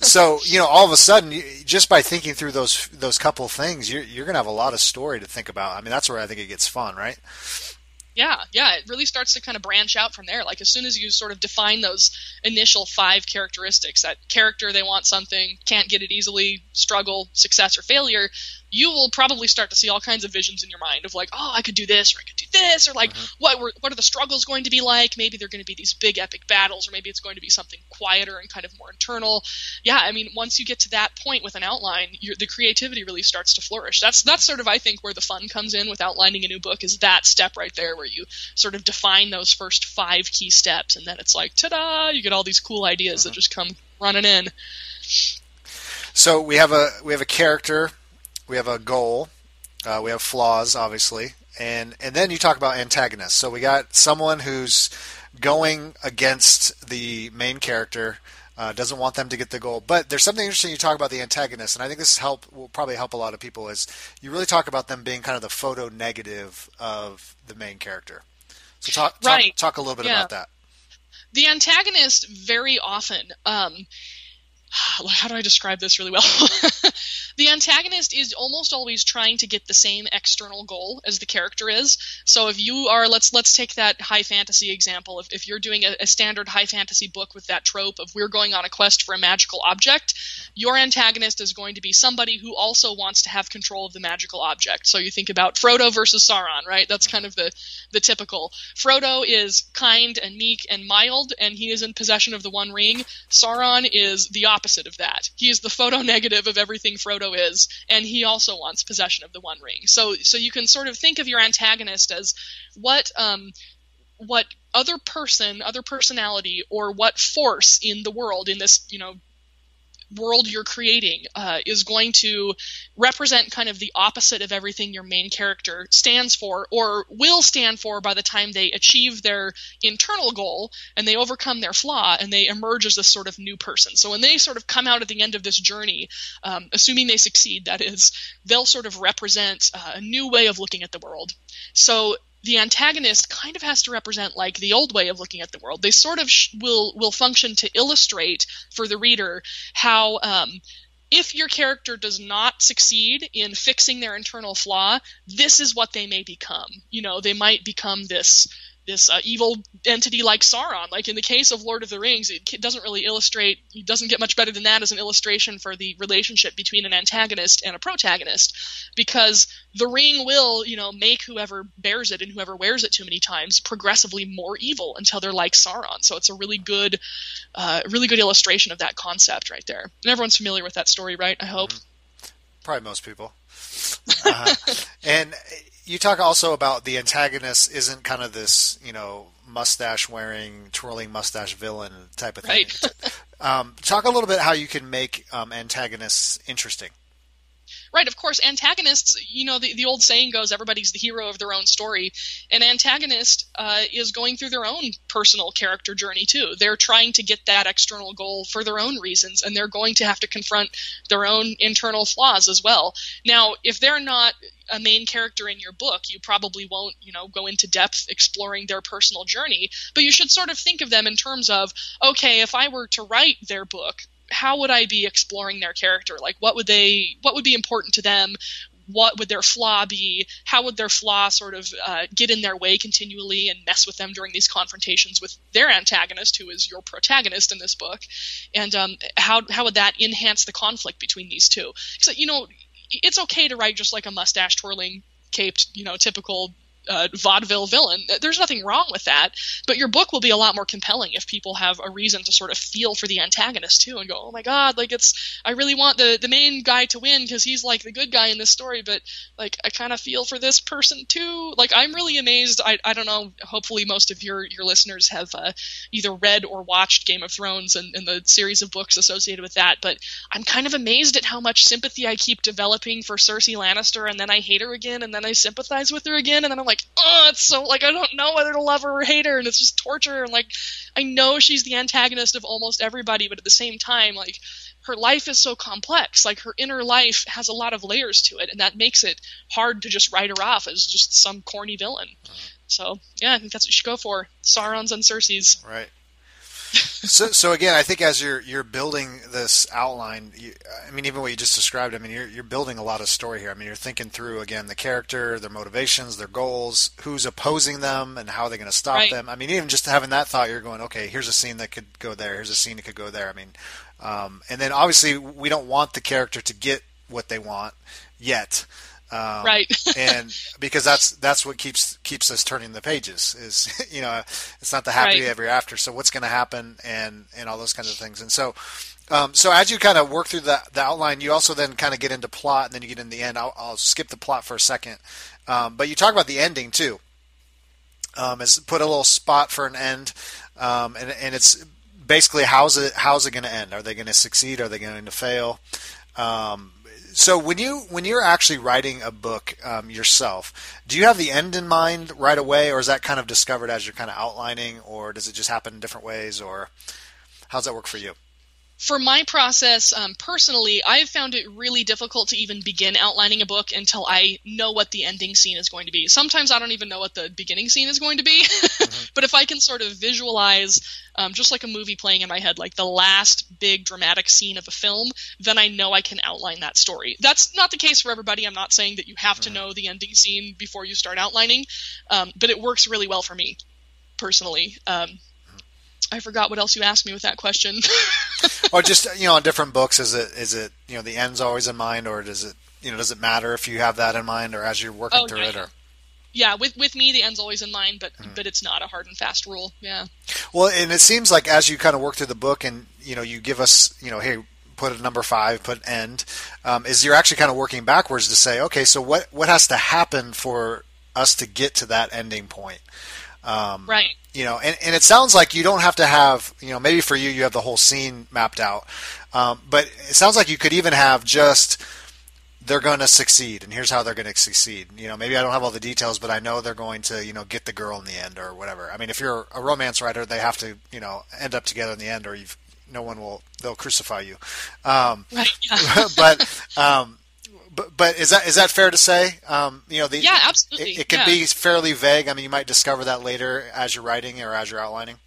[SPEAKER 1] so you know, all of a sudden, just by thinking through those those couple things, you're you're gonna have a lot of story to think about. I mean, that's where I think it gets fun, right?
[SPEAKER 3] Yeah, yeah, it really starts to kind of branch out from there. Like as soon as you sort of define those initial five characteristics, that character they want something, can't get it easily, struggle, success or failure, you will probably start to see all kinds of visions in your mind of like, oh, I could do this or I could do this, or like, mm-hmm. what were, what are the struggles going to be like? Maybe they're going to be these big epic battles, or maybe it's going to be something quieter and kind of more internal. Yeah, I mean, once you get to that point with an outline, the creativity really starts to flourish. That's that's sort of I think where the fun comes in with outlining a new book is that step right there where you sort of define those first five key steps, and then it's like, ta-da! You get all these cool ideas mm-hmm. that just come running in.
[SPEAKER 1] So we have a we have a character we have a goal, uh, we have flaws, obviously, and and then you talk about antagonists. So we got someone who's going against the main character. Uh, doesn't want them to get the goal. But there's something interesting you talk about the antagonist, and I think this help will probably help a lot of people. Is you really talk about them being kind of the photo negative of the main character. So talk talk,
[SPEAKER 3] right.
[SPEAKER 1] talk a little bit yeah. about that.
[SPEAKER 3] The antagonist very often. Um, how do I describe this really well? the antagonist is almost always trying to get the same external goal as the character is. So if you are, let's let's take that high fantasy example. If, if you're doing a, a standard high fantasy book with that trope of we're going on a quest for a magical object, your antagonist is going to be somebody who also wants to have control of the magical object. So you think about Frodo versus Sauron, right? That's kind of the the typical. Frodo is kind and meek and mild, and he is in possession of the One Ring. Sauron is the opposite of that. He is the photo negative of everything Frodo is, and he also wants possession of the One Ring. So so you can sort of think of your antagonist as what um, what other person, other personality, or what force in the world in this you know world you're creating uh, is going to represent kind of the opposite of everything your main character stands for or will stand for by the time they achieve their internal goal and they overcome their flaw and they emerge as this sort of new person. So when they sort of come out at the end of this journey, um, assuming they succeed, that is, they'll sort of represent uh, a new way of looking at the world. So the antagonist kind of has to represent like the old way of looking at the world. They sort of sh- will will function to illustrate for the reader how um, if your character does not succeed in fixing their internal flaw, this is what they may become. You know, they might become this this uh, evil entity like Sauron. Like in the case of Lord of the Rings, it doesn't really illustrate. It doesn't get much better than that as an illustration for the relationship between an antagonist and a protagonist, because the ring will, you know, make whoever bears it and whoever wears it too many times progressively more evil until they're like Sauron. So it's a really good, uh, really good illustration of that concept right there. And everyone's familiar with that story, right? I hope. Mm-hmm.
[SPEAKER 1] Probably most people. Uh, and you talk also about the antagonist isn't kind of this, you know, mustache wearing, twirling mustache villain type of thing.
[SPEAKER 3] Right.
[SPEAKER 1] um, talk a little bit how you can make um, antagonists interesting.
[SPEAKER 3] Right, of course, antagonists, you know, the, the old saying goes everybody's the hero of their own story. An antagonist uh, is going through their own personal character journey, too. They're trying to get that external goal for their own reasons, and they're going to have to confront their own internal flaws as well. Now, if they're not a main character in your book, you probably won't, you know, go into depth exploring their personal journey, but you should sort of think of them in terms of, okay, if I were to write their book, how would I be exploring their character? Like, what would they, what would be important to them? What would their flaw be? How would their flaw sort of uh, get in their way continually and mess with them during these confrontations with their antagonist, who is your protagonist in this book? And um, how how would that enhance the conflict between these two? So you know, it's okay to write just like a mustache twirling caped, you know, typical uh, vaudeville villain. There's nothing wrong with that, but your book will be a lot more compelling if people have a reason to sort of feel for the antagonist too and go, "Oh my god, like it's I really want the the main guy to win because he's like the good guy in this story, but like I kind of feel for this person too." Like I'm really amazed. I I don't know. Hopefully, most of your your listeners have uh, either read or watched Game of Thrones and, and the series of books associated with that, but I'm kind of amazed at how much sympathy I keep developing for Cersei Lannister, and then I hate her again, and then I sympathize with her again, and then I'm like, oh, it's so like I don't know whether to love her or hate her, and it's just torture. And like I know she's the antagonist of almost everybody, but at the same time, like her life is so complex. Like her inner life has a lot of layers to it, and that makes it hard to just write her off as just some corny villain. Uh-huh. So yeah, I think that's what you should go for. Sauron's and Cersei's.
[SPEAKER 1] Right so, so again, I think as you're you're building this outline, you, I mean, even what you just described, I mean, you're you're building a lot of story here. I mean, you're thinking through again the character, their motivations, their goals, who's opposing them, and how they're going to stop
[SPEAKER 3] right.
[SPEAKER 1] them. I mean, even just having that thought, you're going, okay, here's a scene that could go there. Here's a scene that could go there. I mean, um, and then obviously we don't want the character to get what they want yet.
[SPEAKER 3] Um, right.
[SPEAKER 1] and because that's that's what keeps keeps us turning the pages is you know it's not the happy right. ever after. So what's going to happen and and all those kinds of things. And so um, so as you kind of work through the the outline, you also then kind of get into plot, and then you get in the end. I'll, I'll skip the plot for a second, um, but you talk about the ending too. Um, is put a little spot for an end, um, and and it's basically how's it how's it going to end? Are they going to succeed? Are they going to fail? Um, so when you when you're actually writing a book um, yourself, do you have the end in mind right away, or is that kind of discovered as you're kind of outlining, or does it just happen in different ways, or how's that work for you?
[SPEAKER 3] For my process um, personally, I've found it really difficult to even begin outlining a book until I know what the ending scene is going to be. Sometimes I don't even know what the beginning scene is going to be, mm-hmm. but if I can sort of visualize, um, just like a movie playing in my head, like the last big dramatic scene of a film, then I know I can outline that story. That's not the case for everybody. I'm not saying that you have to mm-hmm. know the ending scene before you start outlining, um, but it works really well for me personally. Um, I forgot what else you asked me with that question.
[SPEAKER 1] or just you know, on different books, is it is it you know the end's always in mind, or does it you know does it matter if you have that in mind, or as you're working oh, through
[SPEAKER 3] yeah,
[SPEAKER 1] it, or
[SPEAKER 3] yeah, with with me the end's always in mind, but mm. but it's not a hard and fast rule. Yeah.
[SPEAKER 1] Well, and it seems like as you kind of work through the book, and you know, you give us you know, hey, put a number five, put end, um, is you're actually kind of working backwards to say, okay, so what what has to happen for us to get to that ending point?
[SPEAKER 3] Um, right
[SPEAKER 1] you know, and, and it sounds like you don't have to have, you know, maybe for you, you have the whole scene mapped out. Um, but it sounds like you could even have just, they're going to succeed and here's how they're going to succeed. You know, maybe I don't have all the details, but I know they're going to, you know, get the girl in the end or whatever. I mean, if you're a romance writer, they have to, you know, end up together in the end or you've, no one will, they'll crucify you. Um,
[SPEAKER 3] right. Yeah.
[SPEAKER 1] but, um, but, but is that is that fair to say? Um, you know, the,
[SPEAKER 3] yeah, absolutely.
[SPEAKER 1] It, it can
[SPEAKER 3] yeah.
[SPEAKER 1] be fairly vague. I mean, you might discover that later as you're writing or as you're outlining.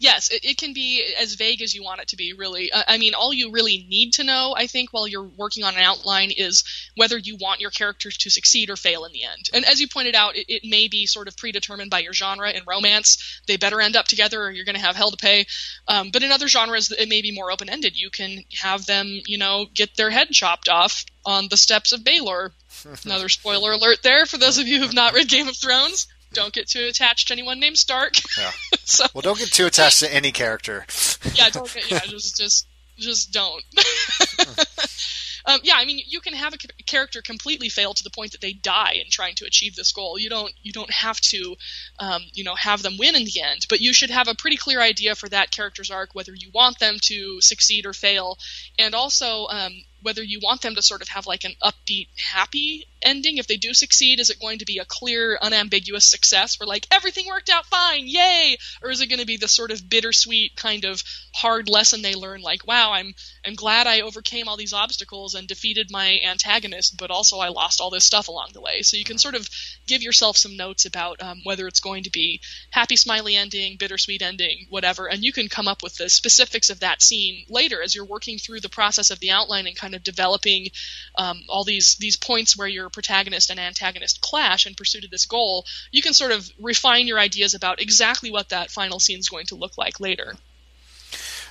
[SPEAKER 3] Yes, it, it can be as vague as you want it to be, really. Uh, I mean, all you really need to know, I think, while you're working on an outline is whether you want your characters to succeed or fail in the end. And as you pointed out, it, it may be sort of predetermined by your genre. In romance, they better end up together or you're going to have hell to pay. Um, but in other genres, it may be more open ended. You can have them, you know, get their head chopped off on the steps of Baelor. Another spoiler alert there for those of you who've not read Game of Thrones don't get too attached to anyone named Stark.
[SPEAKER 1] Yeah. so, well, don't get too attached to any character.
[SPEAKER 3] yeah, don't get. Yeah, just just just don't. um, yeah, I mean, you can have a character completely fail to the point that they die in trying to achieve this goal. You don't you don't have to, um, you know, have them win in the end, but you should have a pretty clear idea for that character's arc, whether you want them to succeed or fail, and also. Um, whether you want them to sort of have like an upbeat, happy ending. If they do succeed, is it going to be a clear, unambiguous success where like everything worked out fine, yay? Or is it going to be the sort of bittersweet kind of hard lesson they learn like, wow, I'm I'm glad I overcame all these obstacles and defeated my antagonist, but also I lost all this stuff along the way. So you can sort of give yourself some notes about um, whether it's going to be happy, smiley ending, bittersweet ending, whatever, and you can come up with the specifics of that scene later as you're working through the process of the outline and kind of developing um, all these these points where your protagonist and antagonist clash in pursuit of this goal. You can sort of refine your ideas about exactly what that final scene is going to look like later.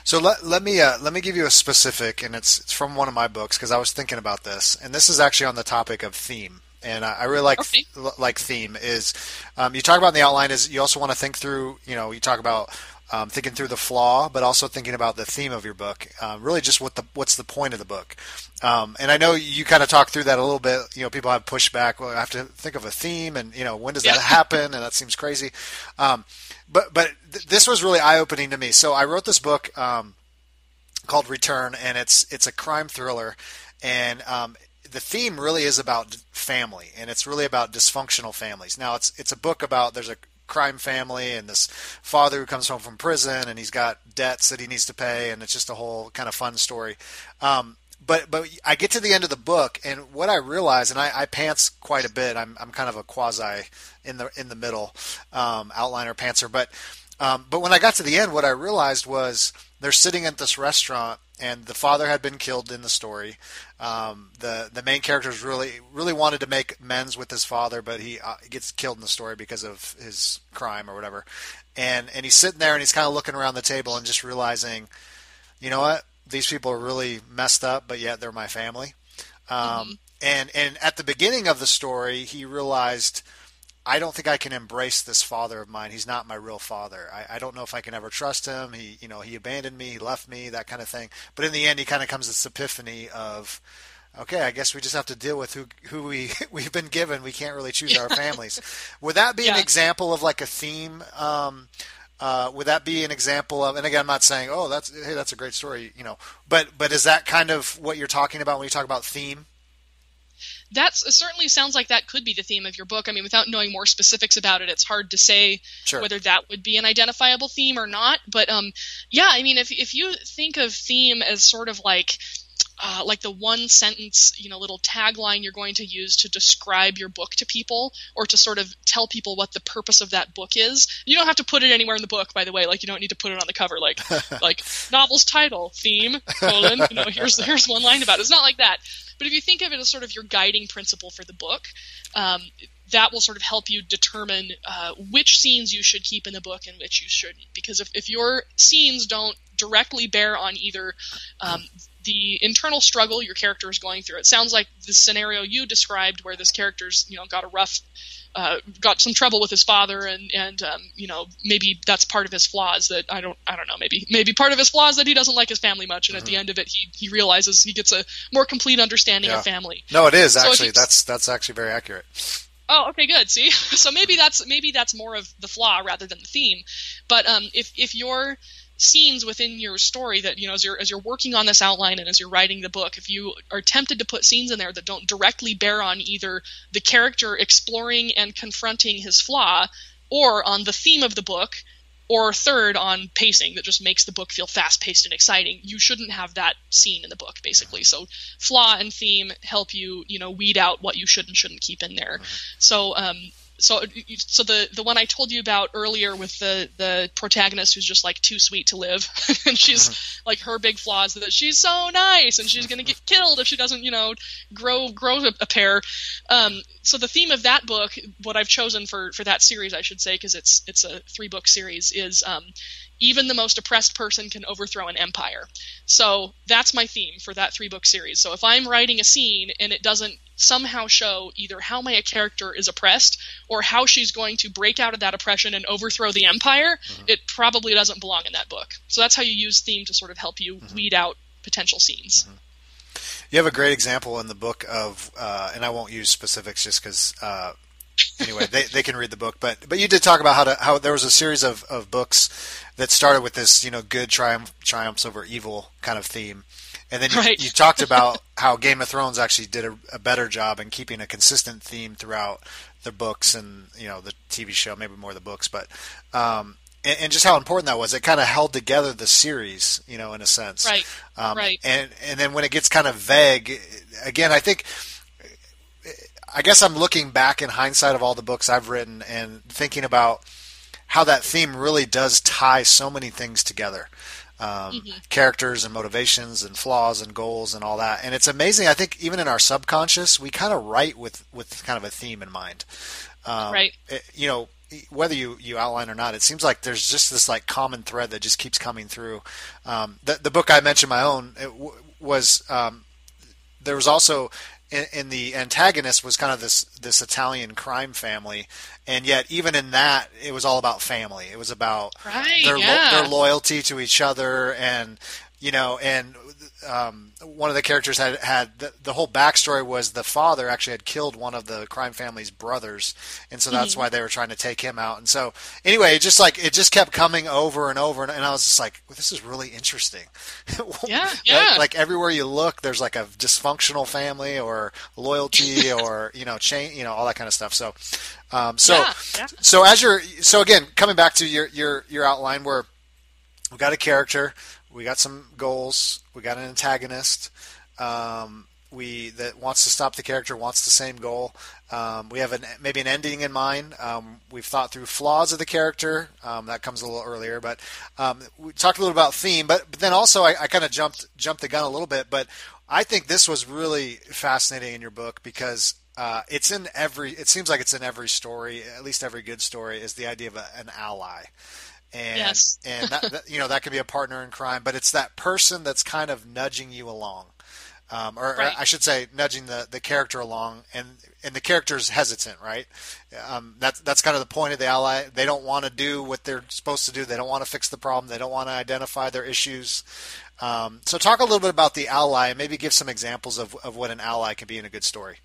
[SPEAKER 1] So let, let me uh, let me give you a specific, and it's it's from one of my books because I was thinking about this, and this is actually on the topic of theme, and I, I really like
[SPEAKER 3] Okay.
[SPEAKER 1] like theme is um, you talk about in the outline is you also want to think through, you know, you talk about um, thinking through the flaw, but also thinking about the theme of your book. Um, really, just what the what's the point of the book. Um, and I know you kind of talked through that a little bit. You know, people have pushback. Well, I have to think of a theme, and you know, when does that happen? And that seems crazy. Um, but but th- this was really eye opening to me. So I wrote this book um, called Return, and it's it's a crime thriller, and um, the theme really is about family, and it's really about dysfunctional families. Now it's it's a book about there's a crime family and this father who comes home from prison and he's got debts that he needs to pay, and it's just a whole kind of fun story. Um, but but I get to the end of the book, and what I realize, and I, I pants quite a bit. I'm I'm kind of a quasi in the in the middle um, outliner pantser, but um, but when I got to the end, what I realized was they're sitting at this restaurant, and the father had been killed in the story. Um, the the main characters really really wanted to make amends with his father, but he uh, gets killed in the story because of his crime or whatever. And and he's sitting there and he's kind of looking around the table and just realizing, you know what, these people are really messed up, but yet they're my family. Um, And and at the beginning of the story, he realized. I don't think I can embrace this father of mine. He's not my real father. I, I don't know if I can ever trust him. He, you know, he abandoned me, he left me, that kind of thing. But in the end, he kind of comes to this epiphany of, okay, I guess we just have to deal with who who we we've been given. We can't really choose our families. Would that be an example of like a theme? Um, uh, would that be an example of? And again, I'm not saying, oh, that's hey, that's a great story, you know. But but is that kind of what you're talking about when you talk about theme?
[SPEAKER 3] That's it certainly sounds like that could be the theme of your book. I mean, without knowing more specifics about it, it's hard to say
[SPEAKER 1] Sure.
[SPEAKER 3] whether that would be an identifiable theme or not. But um, yeah, I mean, if if you think of theme as sort of like uh, like the one sentence, you know, little tagline you're going to use to describe your book to people or to sort of tell people what the purpose of that book is. You don't have to put it anywhere in the book, by the way. Like you don't need to put it on the cover, like like novel's title, theme, colon. You know, here's here's one line about it. It's not like that. But if you think of it as sort of your guiding principle for the book, um, that will sort of help you determine uh, which scenes you should keep in the book and which you shouldn't. Because if, if your scenes don't directly bear on either um, the internal struggle your character is going through, it sounds like the scenario you described where this character's you know got a rough uh, got some trouble with his father, and and um, you know maybe that's part of his flaws that I don't I don't know maybe maybe part of his flaws that he doesn't like his family much, and at the end of it he he realizes he gets a more complete understanding
[SPEAKER 1] Yeah.
[SPEAKER 3] of family.
[SPEAKER 1] No, it is
[SPEAKER 3] So
[SPEAKER 1] actually. That's that's actually very accurate.
[SPEAKER 3] Oh, okay, good. See, so maybe that's maybe that's more of the flaw rather than the theme. But um, if if your scenes within your story that you know as you're as you're working on this outline and as you're writing the book, if you are tempted to put scenes in there that don't directly bear on either the character exploring and confronting his flaw, or on the theme of the book, or third on pacing that just makes the book feel fast paced and exciting. You shouldn't have that scene in the book, basically. So flaw and theme help you, you know, weed out what you should and shouldn't keep in there. So, um, so, so the the one I told you about earlier with the the protagonist who's just like too sweet to live, and she's like her big flaw is that she's so nice and she's gonna get killed if she doesn't, you know, grow grow a, a pair. Um, so the theme of that book, what I've chosen for for that series, I should say, because it's it's a three book series, is um, even the most oppressed person can overthrow an empire. So that's my theme for that three book series. So if I'm writing a scene and it doesn't somehow show either how my character is oppressed or how she's going to break out of that oppression and overthrow the empire, it probably doesn't belong in that book. So that's how you use theme to sort of help you weed out potential scenes.
[SPEAKER 1] You have a great example in the book of, uh, and I won't use specifics just because. Uh, anyway, they, they can read the book, but but you did talk about how to how there was a series of, of books that started with this you know good triumph triumphs over evil kind of theme, and then you,
[SPEAKER 3] Right.
[SPEAKER 1] you talked about how Game of Thrones actually did a, a, better job in keeping a consistent theme throughout the books and you know the TV show, maybe more the books, but um, and, and, just how important that was. It kind of held together the series, you know, in a sense.
[SPEAKER 3] Right. Um, right.
[SPEAKER 1] And and then when it gets kind of vague, again, I think. I guess I'm looking back in hindsight of all the books I've written and thinking about how that theme really does tie so many things together um, mm-hmm. characters and motivations and flaws and goals and all that. And it's amazing. I think even in our subconscious, we kind of write with with kind of a theme in mind.
[SPEAKER 3] Um, right.
[SPEAKER 1] It, you know, whether you, you outline or not, it seems like there's just this like common thread that just keeps coming through. Um, the, the book I mentioned, my own, w- was um, there was also in, in, the antagonist was kind of this this Italian crime family, and yet even in that it was all about family. It was about
[SPEAKER 3] right,
[SPEAKER 1] their
[SPEAKER 3] yeah.
[SPEAKER 1] lo- their loyalty to each other, and you know, and um, one of the characters had had the, the, whole backstory was the father actually had killed one of the crime family's brothers, and so that's mm-hmm. why they were trying to take him out. And so anyway, it just like it just kept coming over and over, and, and I was just like, well, this is really interesting.
[SPEAKER 3] yeah, yeah.
[SPEAKER 1] like everywhere you look, there's like a dysfunctional family or loyalty or you know chain, you know all that kind of stuff. So, um, so
[SPEAKER 3] yeah, yeah.
[SPEAKER 1] so as you're so again coming back to your your your outline where we got a character we got some goals. We got an antagonist. Um, we that wants to stop the character wants the same goal. Um, we have an, maybe an ending in mind. Um, we've thought through flaws of the character. Um, that comes a little earlier, but um, we talked a little about theme. But, but then also I, I kind of jumped jumped the gun a little bit. But I think this was really fascinating in your book because uh, it's in every. It seems like it's in every story, at least every good story, is the idea of a, an ally and
[SPEAKER 3] yes.
[SPEAKER 1] and that, that, you know that could be a partner in crime, but it's that person that's kind of nudging you along, um, or,
[SPEAKER 3] right.
[SPEAKER 1] or, I should say, nudging the, the character along, and and the character's hesitant, right? Um, that's that's kind of the point of the ally. They don't want to do what they're supposed to do. They don't want to fix the problem. They don't want to identify their issues. Um, so talk a little bit about the ally, and maybe give some examples of of what an ally can be in a good story.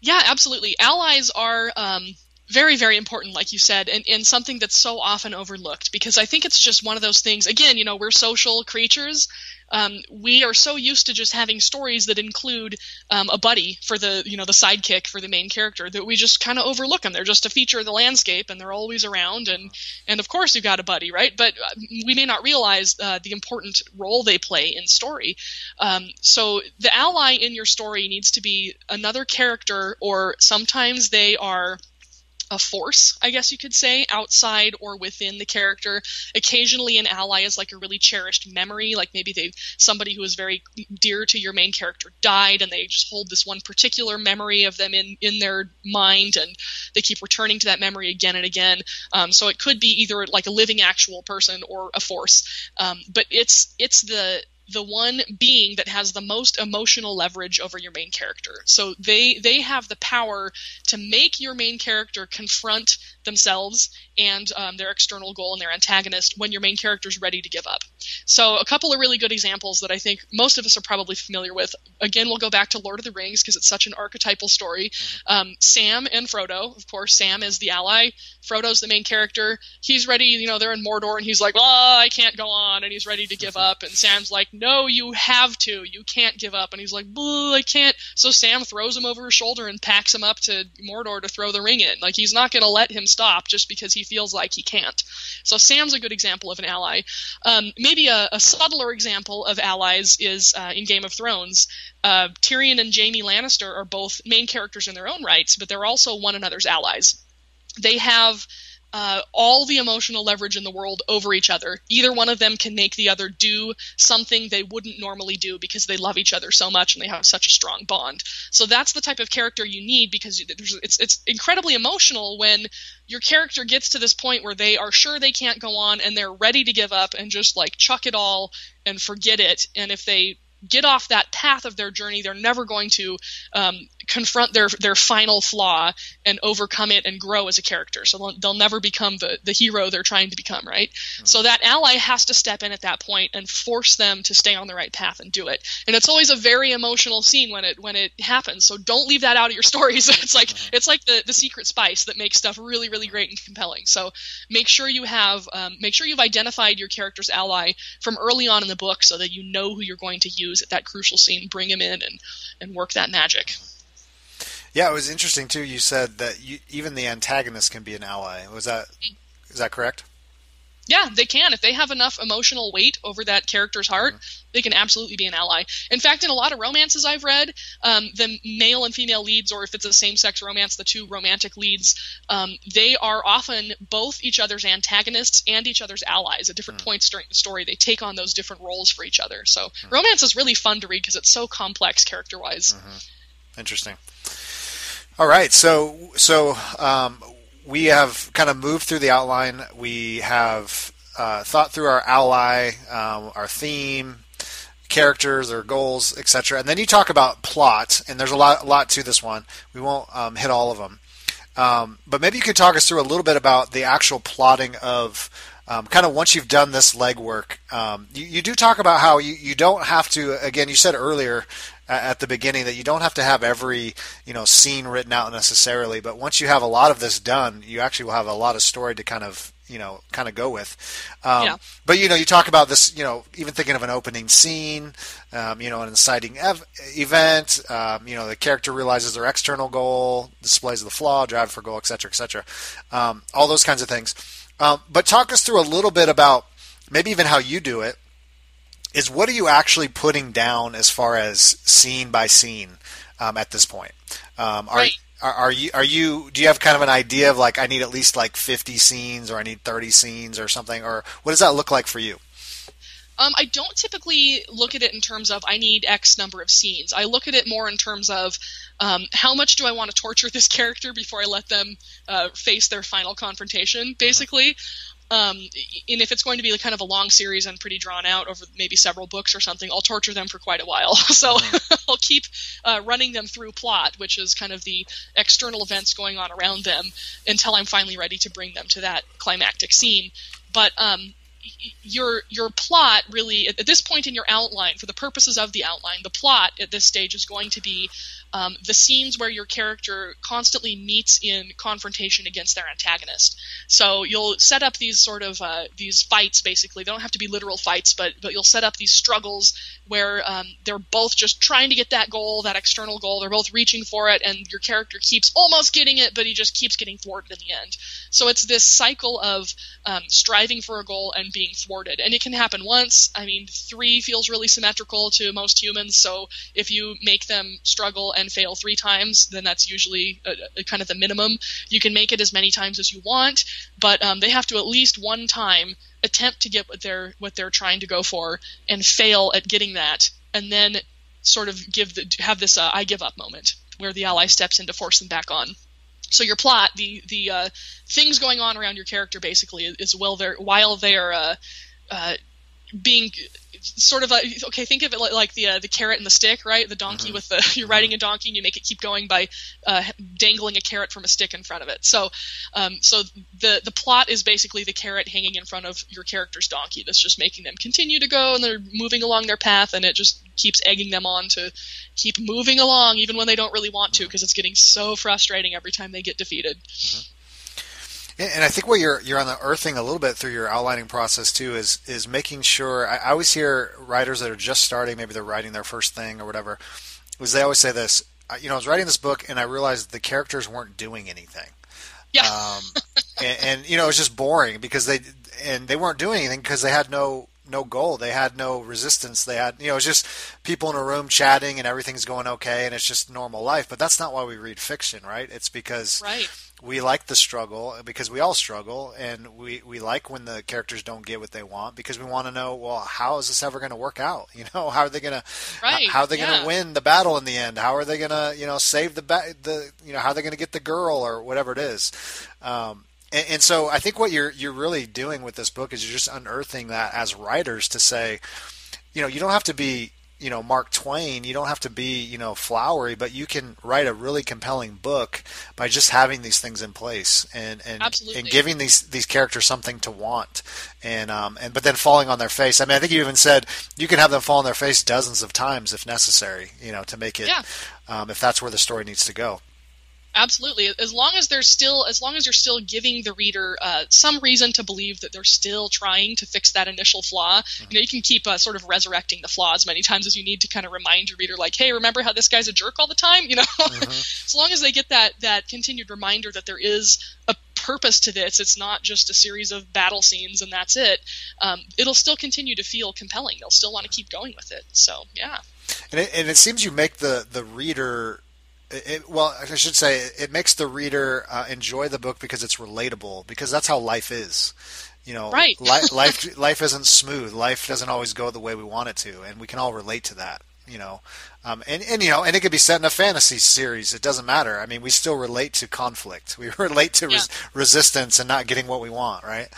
[SPEAKER 3] Yeah, absolutely. Allies are um, very very important like you said and, and something that's so often overlooked because i think it's just one of those things again you know we're social creatures. Um, we are so used to just having stories that include um, a buddy for the you know the sidekick for the main character that we just kind of overlook them they're just a feature of the landscape and they're always around and and of course you've got a buddy right? But uh, we may not realize uh, the important role they play in story. Um, so the ally in your story needs to be another character or sometimes they are a force, I guess you could say, outside or within the character. Occasionally, an ally is like a really cherished memory, like maybe they somebody who is very dear to your main character died, and they just hold this one particular memory of them in in their mind, and they keep returning to that memory again and again. Um, so it could be either like a living actual person or a force, um, but it's it's the the one being that has the most emotional leverage over your main character. So they they have the power to make your main character confront themselves and um, their external goal and their antagonist when your main character is ready to give up. So a couple of really good examples that I think most of us are probably familiar with. Again, we'll go back to Lord of the Rings because it's such an archetypal story. Mm-hmm. Um, Sam and Frodo, of course, Sam is the ally. Frodo's the main character. He's ready, you know, they're in Mordor and he's like, "Oh, I can't go on," and he's ready to give up. And Sam's like, "No, you have to. You can't give up." And he's like, "I can't." So Sam throws him over his shoulder and packs him up to Mordor to throw the ring in. Like he's not going to let him stop just because he feels like he can't. So Sam's a good example of an ally. Um, maybe a, a, subtler example of allies is uh, in Game of Thrones. Uh, Tyrion and Jaime Lannister are both main characters in their own rights, but they're also one another's allies. They have uh, all the emotional leverage in the world over each other. Either one of them can make the other do something they wouldn't normally do because they love each other so much and they have such a strong bond. So that's the type of character you need because it's it's incredibly emotional when your character gets to this point where they are sure they can't go on and they're ready to give up and just like chuck it all and forget it. And if they get off that path of their journey, they're never going to um, confront their their final flaw and overcome it and grow as a character. So they'll, they'll never become the the hero they're trying to become, right? Mm-hmm. So that ally has to step in at that point and force them to stay on the right path and do it. And it's always a very emotional scene when it when it happens. So don't leave that out of your stories. it's like mm-hmm. it's like the the secret spice that makes stuff really really great and compelling. So make sure you have um, make sure you've identified your character's ally from early on in the book so that you know who you're going to use use at that crucial scene, bring him in and and work that magic.
[SPEAKER 1] Yeah, it was interesting too. You said that you, even the antagonist can be an ally. Was that is that correct?
[SPEAKER 3] Yeah, they can. If they have enough emotional weight over that character's heart, mm-hmm. they can absolutely be an ally. In fact, in a lot of romances I've read, um, the male and female leads, or if it's a same sex romance, the two romantic leads, um, they are often both each other's antagonists and each other's allies at different mm-hmm. points during the story. They take on those different roles for each other. So mm-hmm. romance is really fun to read because it's so complex character wise.
[SPEAKER 1] Mm-hmm. Interesting. All right, so so um, we have kind of moved through the outline. We have uh, thought through our ally, um, our theme, characters, their goals, etc. And then you talk about plot, and there's a lot, a lot to this one. We won't um, hit all of them, um, but maybe you could talk us through a little bit about the actual plotting of. Um, kind of once you've done this legwork, um, you, you, do talk about how you, you don't have to. Again, you said earlier at the beginning that you don't have to have every you know scene written out necessarily, but once you have a lot of this done, you actually will have a lot of story to kind of you know kind of go with. Um, yeah. But you know, you talk about this. You know, even thinking of an opening scene, um, you know, an inciting ev- event. Um, you know, the character realizes their external goal, displays the flaw, drive for goal, etc., etc. Um, all those kinds of things. Um, but talk us through a little bit about maybe even how you do it is what are you actually putting down as far as scene by scene um, at this point? Um, are,
[SPEAKER 3] right.
[SPEAKER 1] are, are you are you do you have kind of an idea of like I need at least like 50 scenes or I need 30 scenes or something or what does that look like for you?
[SPEAKER 3] Um, I don't typically look at it in terms of I need X number of scenes. I look at it more in terms of um, how much do I want to torture this character before I let them uh, face their final confrontation, basically. Um, and if it's going to be kind of a long series and pretty drawn out over maybe several books or something, I'll torture them for quite a while. so mm-hmm. I'll keep uh, running them through plot, which is kind of the external events going on around them, until I'm finally ready to bring them to that climactic scene. But um, your your plot really at this point in your outline for the purposes of the outline the plot at this stage is going to be um, the scenes where your character constantly meets in confrontation against their antagonist. So you'll set up these sort of uh, these fights. Basically, they don't have to be literal fights, but but you'll set up these struggles where um, they're both just trying to get that goal, that external goal. They're both reaching for it, and your character keeps almost getting it, but he just keeps getting thwarted in the end. So it's this cycle of um, striving for a goal and being thwarted, and it can happen once. I mean, three feels really symmetrical to most humans. So if you make them struggle and and fail three times, then that's usually a, a kind of the minimum. You can make it as many times as you want, but um, they have to at least one time attempt to get what they're what they're trying to go for and fail at getting that, and then sort of give the have this uh, I give up moment where the ally steps in to force them back on. So your plot, the the uh, things going on around your character, basically, is well they're while they're uh, uh being sort of like okay think of it like, like the uh, the carrot and the stick right the donkey mm-hmm. with the you're riding a donkey and you make it keep going by uh, dangling a carrot from a stick in front of it so um, so the the plot is basically the carrot hanging in front of your character's donkey that's just making them continue to go and they're moving along their path and it just keeps egging them on to keep moving along even when they don't really want to because mm-hmm. it's getting so frustrating every time they get defeated mm-hmm.
[SPEAKER 1] And I think what you're you're on the earthing a little bit through your outlining process too is is making sure. I, I always hear writers that are just starting, maybe they're writing their first thing or whatever, is they always say this. You know, I was writing this book and I realized the characters weren't doing anything.
[SPEAKER 3] Yeah.
[SPEAKER 1] Um, and, and you know, it was just boring because they and they weren't doing anything because they had no no goal. They had no resistance. They had, you know, it's just people in a room chatting and everything's going okay and it's just normal life. But that's not why we read fiction, right? It's because
[SPEAKER 3] right
[SPEAKER 1] we like the struggle because we all struggle and we, we like when the characters don't get what they want because we want to know well how is this ever going to work out? You know how are they going to how are they
[SPEAKER 3] yeah.
[SPEAKER 1] going to win the battle in the end? How are they going to you know save the ba- the you know how are they going to get the girl or whatever it is? Um, and, and so I think what you're you're really doing with this book is you're just unearthing that as writers to say you know you don't have to be you know Mark Twain. You don't have to be you know flowery, but you can write a really compelling book by just having these things in place and and, and giving these these characters something to want, and um and but then falling on their face. I mean, I think you even said you can have them fall on their face dozens of times if necessary, you know, to make it
[SPEAKER 3] yeah.
[SPEAKER 1] um, if that's where the story needs to go.
[SPEAKER 3] Absolutely. As long as there's still as long as you're still giving the reader uh, some reason to believe that they're still trying to fix that initial flaw mm-hmm. you know you can keep uh, sort of resurrecting the flaw as many times as you need to kind of remind your reader like hey remember how this guy's a jerk all the time? You know? Mm-hmm. as long as they get that that continued reminder that there is a purpose to this it's not just a series of battle scenes and that's it um, it'll still continue to feel compelling. They'll still want to keep going with it. So yeah.
[SPEAKER 1] And it, and it seems you make the the reader it, well, I should say it makes the reader uh, enjoy the book because it's relatable. Because that's how life is. You know,
[SPEAKER 3] right.
[SPEAKER 1] life, life life isn't smooth. Life doesn't always go the way we want it to, and we can all relate to that. You know, um, and and you know, and it could be set in a fantasy series. It doesn't matter. I mean, we still relate to conflict. We relate to yeah. res- resistance and not getting what we want. Right.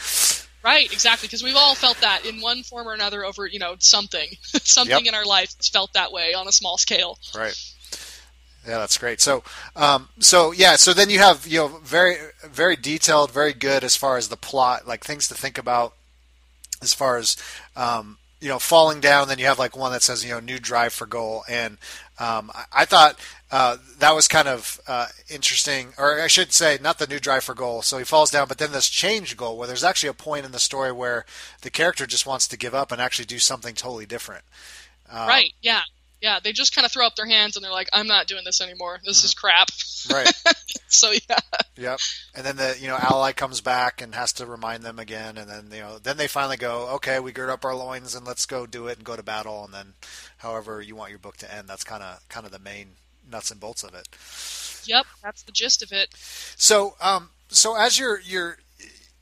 [SPEAKER 3] Right, exactly, because we've all felt that in one form or another over, you know, something, something yep. in our life that's felt that way on a small scale.
[SPEAKER 1] Right. Yeah, that's great. So, um, so yeah, so then you have you know very very detailed, very good as far as the plot, like things to think about as far as um, you know falling down. Then you have like one that says you know new drive for goal, and um, I, I, thought uh, that was kind of uh, interesting, or I should say, not the new drive for goal. So he falls down, but then this change goal where there's actually a point in the story where the character just wants to give up and actually do something totally different.
[SPEAKER 3] Uh, right. Yeah yeah, they just kind of throw up their hands and they're like, "I'm not doing this anymore. This mm-hmm. is crap."
[SPEAKER 1] Right.
[SPEAKER 3] so yeah.
[SPEAKER 1] Yep. And then the you know ally comes back and has to remind them again, and then you know then they finally go, "Okay, we gird up our loins and let's go do it and go to battle." And then, however you want your book to end, that's kind of kind of the main nuts and bolts of it.
[SPEAKER 3] Yep, that's the gist of it.
[SPEAKER 1] So, um, so as you're you're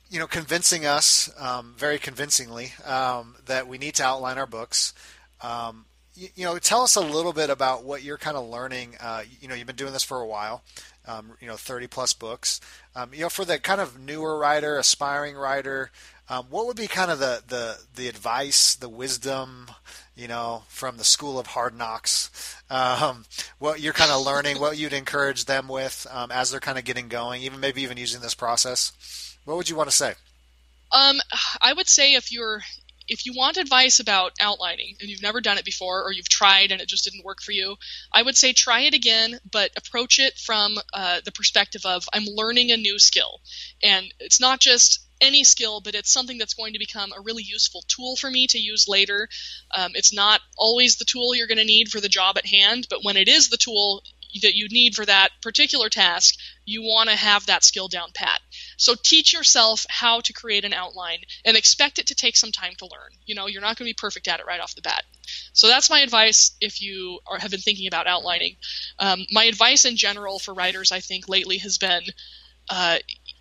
[SPEAKER 1] you know convincing us um, very convincingly um, that we need to outline our books. Um, you, you, know, tell us a little bit about what you're kind of learning. Uh, you know, you've been doing this for a while. Um, you know, 30 plus books. Um, you know, for the kind of newer writer, aspiring writer, um, what would be kind of the, the, the advice, the wisdom, you know, from the school of hard knocks, um, what you're kind of learning, what you'd encourage them with um, as they're kind of getting going, even maybe even using this process? What would you want to say?
[SPEAKER 3] Um, I would say if you're if you want advice about outlining and you've never done it before or you've tried and it just didn't work for you, I would say try it again, but approach it from uh, the perspective of I'm learning a new skill. And it's not just any skill, but it's something that's going to become a really useful tool for me to use later. Um, it's not always the tool you're going to need for the job at hand, but when it is the tool that you need for that particular task, you want to have that skill down pat. So teach yourself how to create an outline and expect it to take some time to learn. You know, you're not going to be perfect at it right off the bat. So that's my advice if you are, have been thinking about outlining. Um, my advice in general for writers, I think, lately has been uh,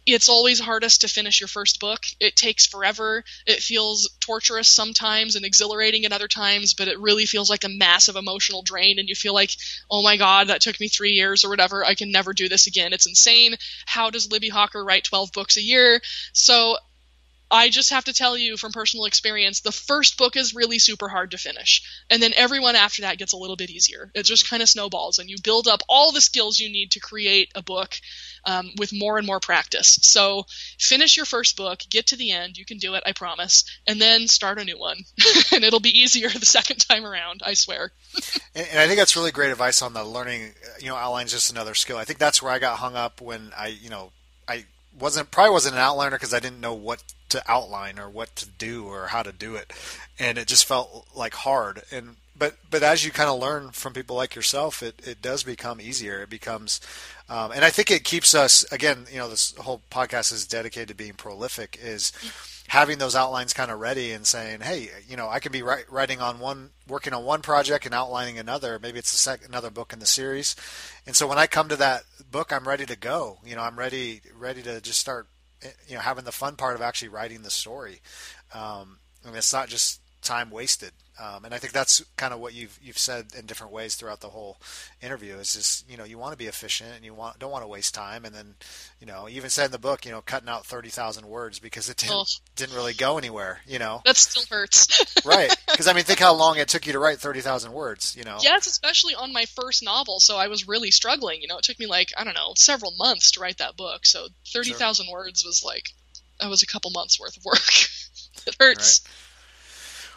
[SPEAKER 3] it's always hardest to finish your first book. It takes forever. It feels torturous sometimes and exhilarating at other times, but it really feels like a massive emotional drain. And you feel like, oh my God, that took me three years or whatever. I can never do this again. It's insane. How does Libbie Hawker write 12 books a year? So I just have to tell you from personal experience, the first book is really super hard to finish. And then everyone after that gets a little bit easier. It just kind of snowballs, and you build up all the skills you need to create a book um, with more and more practice. So finish your first book, get to the end. You can do it, I promise. And then start a new one. and it'll be easier the second time around, I swear.
[SPEAKER 1] and, and I think that's really great advice on the learning, you know, outline's is just another skill. I think that's where I got hung up when I, you know, I wasn't probably wasn't an outliner because I didn't know what to outline or what to do or how to do it, and it just felt like hard. And but but as you kind of learn from people like yourself, it it does become easier. It becomes, um, and I think it keeps us again. You know, this whole podcast is dedicated to being prolific. Is having those outlines kind of ready and saying, hey, you know, I can be writing on one, working on one project and outlining another. Maybe it's a sec- another book in the series, and so when I come to that book, I'm ready to go. You know, I'm ready, ready to just start, you know, having the fun part of actually writing the story. Um, and it's not just time wasted. Um, and I think that's kind of what you've you've said in different ways throughout the whole interview. Is just you know you want to be efficient and you want don't want to waste time. And then you know you even said in the book you know cutting out thirty thousand words because it didn't oh. didn't really go anywhere. You know
[SPEAKER 3] that still hurts.
[SPEAKER 1] right? Because I mean think how long it took you to write thirty thousand words. You know.
[SPEAKER 3] Yes, especially on my first novel. So I was really struggling. You know, it took me like I don't know several months to write that book. So thirty thousand sure. words was like that was a couple months worth of work. it hurts.
[SPEAKER 1] Right.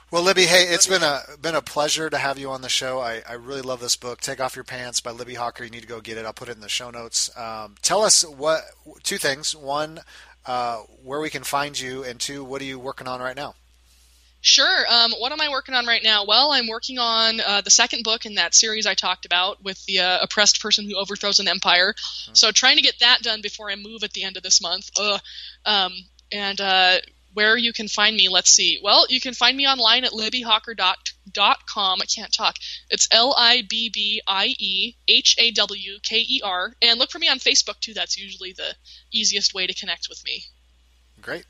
[SPEAKER 1] Well, Libbie, hey, it's been a been a pleasure to have you on the show. I, I really love this book, "Take Off Your Pants" by Libbie Hawker. You need to go get it. I'll put it in the show notes. Um, tell us what two things: one, uh, where we can find you, and two, what are you working on right now?
[SPEAKER 3] Sure. Um, what am I working on right now? Well, I'm working on uh, the second book in that series I talked about with the uh, oppressed person who overthrows an empire. Mm-hmm. So, trying to get that done before I move at the end of this month. Um, and uh, where you can find me, let's see. Well, you can find me online at libbiehawker.com. I can't talk. It's L I B B I E H A W K E R. And look for me on Facebook, too. That's usually the easiest way to connect with me.
[SPEAKER 1] Great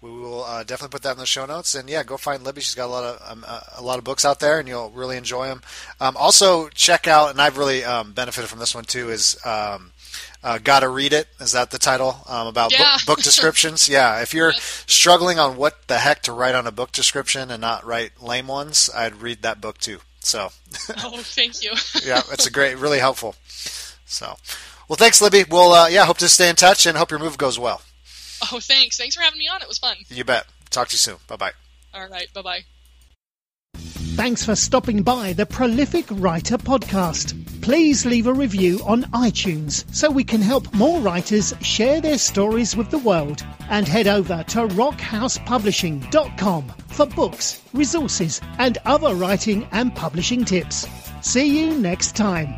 [SPEAKER 1] we will uh, definitely put that in the show notes. And yeah, go find Libbie. She's got a lot of um, uh, a lot of books out there, and you'll really enjoy them. Um, also, check out, and I've really um, benefited from this one too. Is um, uh, gotta read it? Is that the title um, about
[SPEAKER 3] yeah.
[SPEAKER 1] book, book, descriptions? yeah, if you're struggling on what the heck to write on a book description and not write lame ones, I'd read that book too. So.
[SPEAKER 3] oh, thank you.
[SPEAKER 1] yeah, it's a great, really helpful. So, well, thanks, Libbie. We'll uh, yeah, hope to stay in touch and hope your move goes well.
[SPEAKER 3] Oh, thanks. Thanks for having me on. It was fun.
[SPEAKER 1] You bet. Talk to you soon. Bye bye.
[SPEAKER 3] All right. Bye bye.
[SPEAKER 2] Thanks for stopping by the Prolific Writer podcast. Please leave a review on iTunes so we can help more writers share their stories with the world. And head over to rockhousepublishing.com for books, resources, and other writing and publishing tips. See you next time.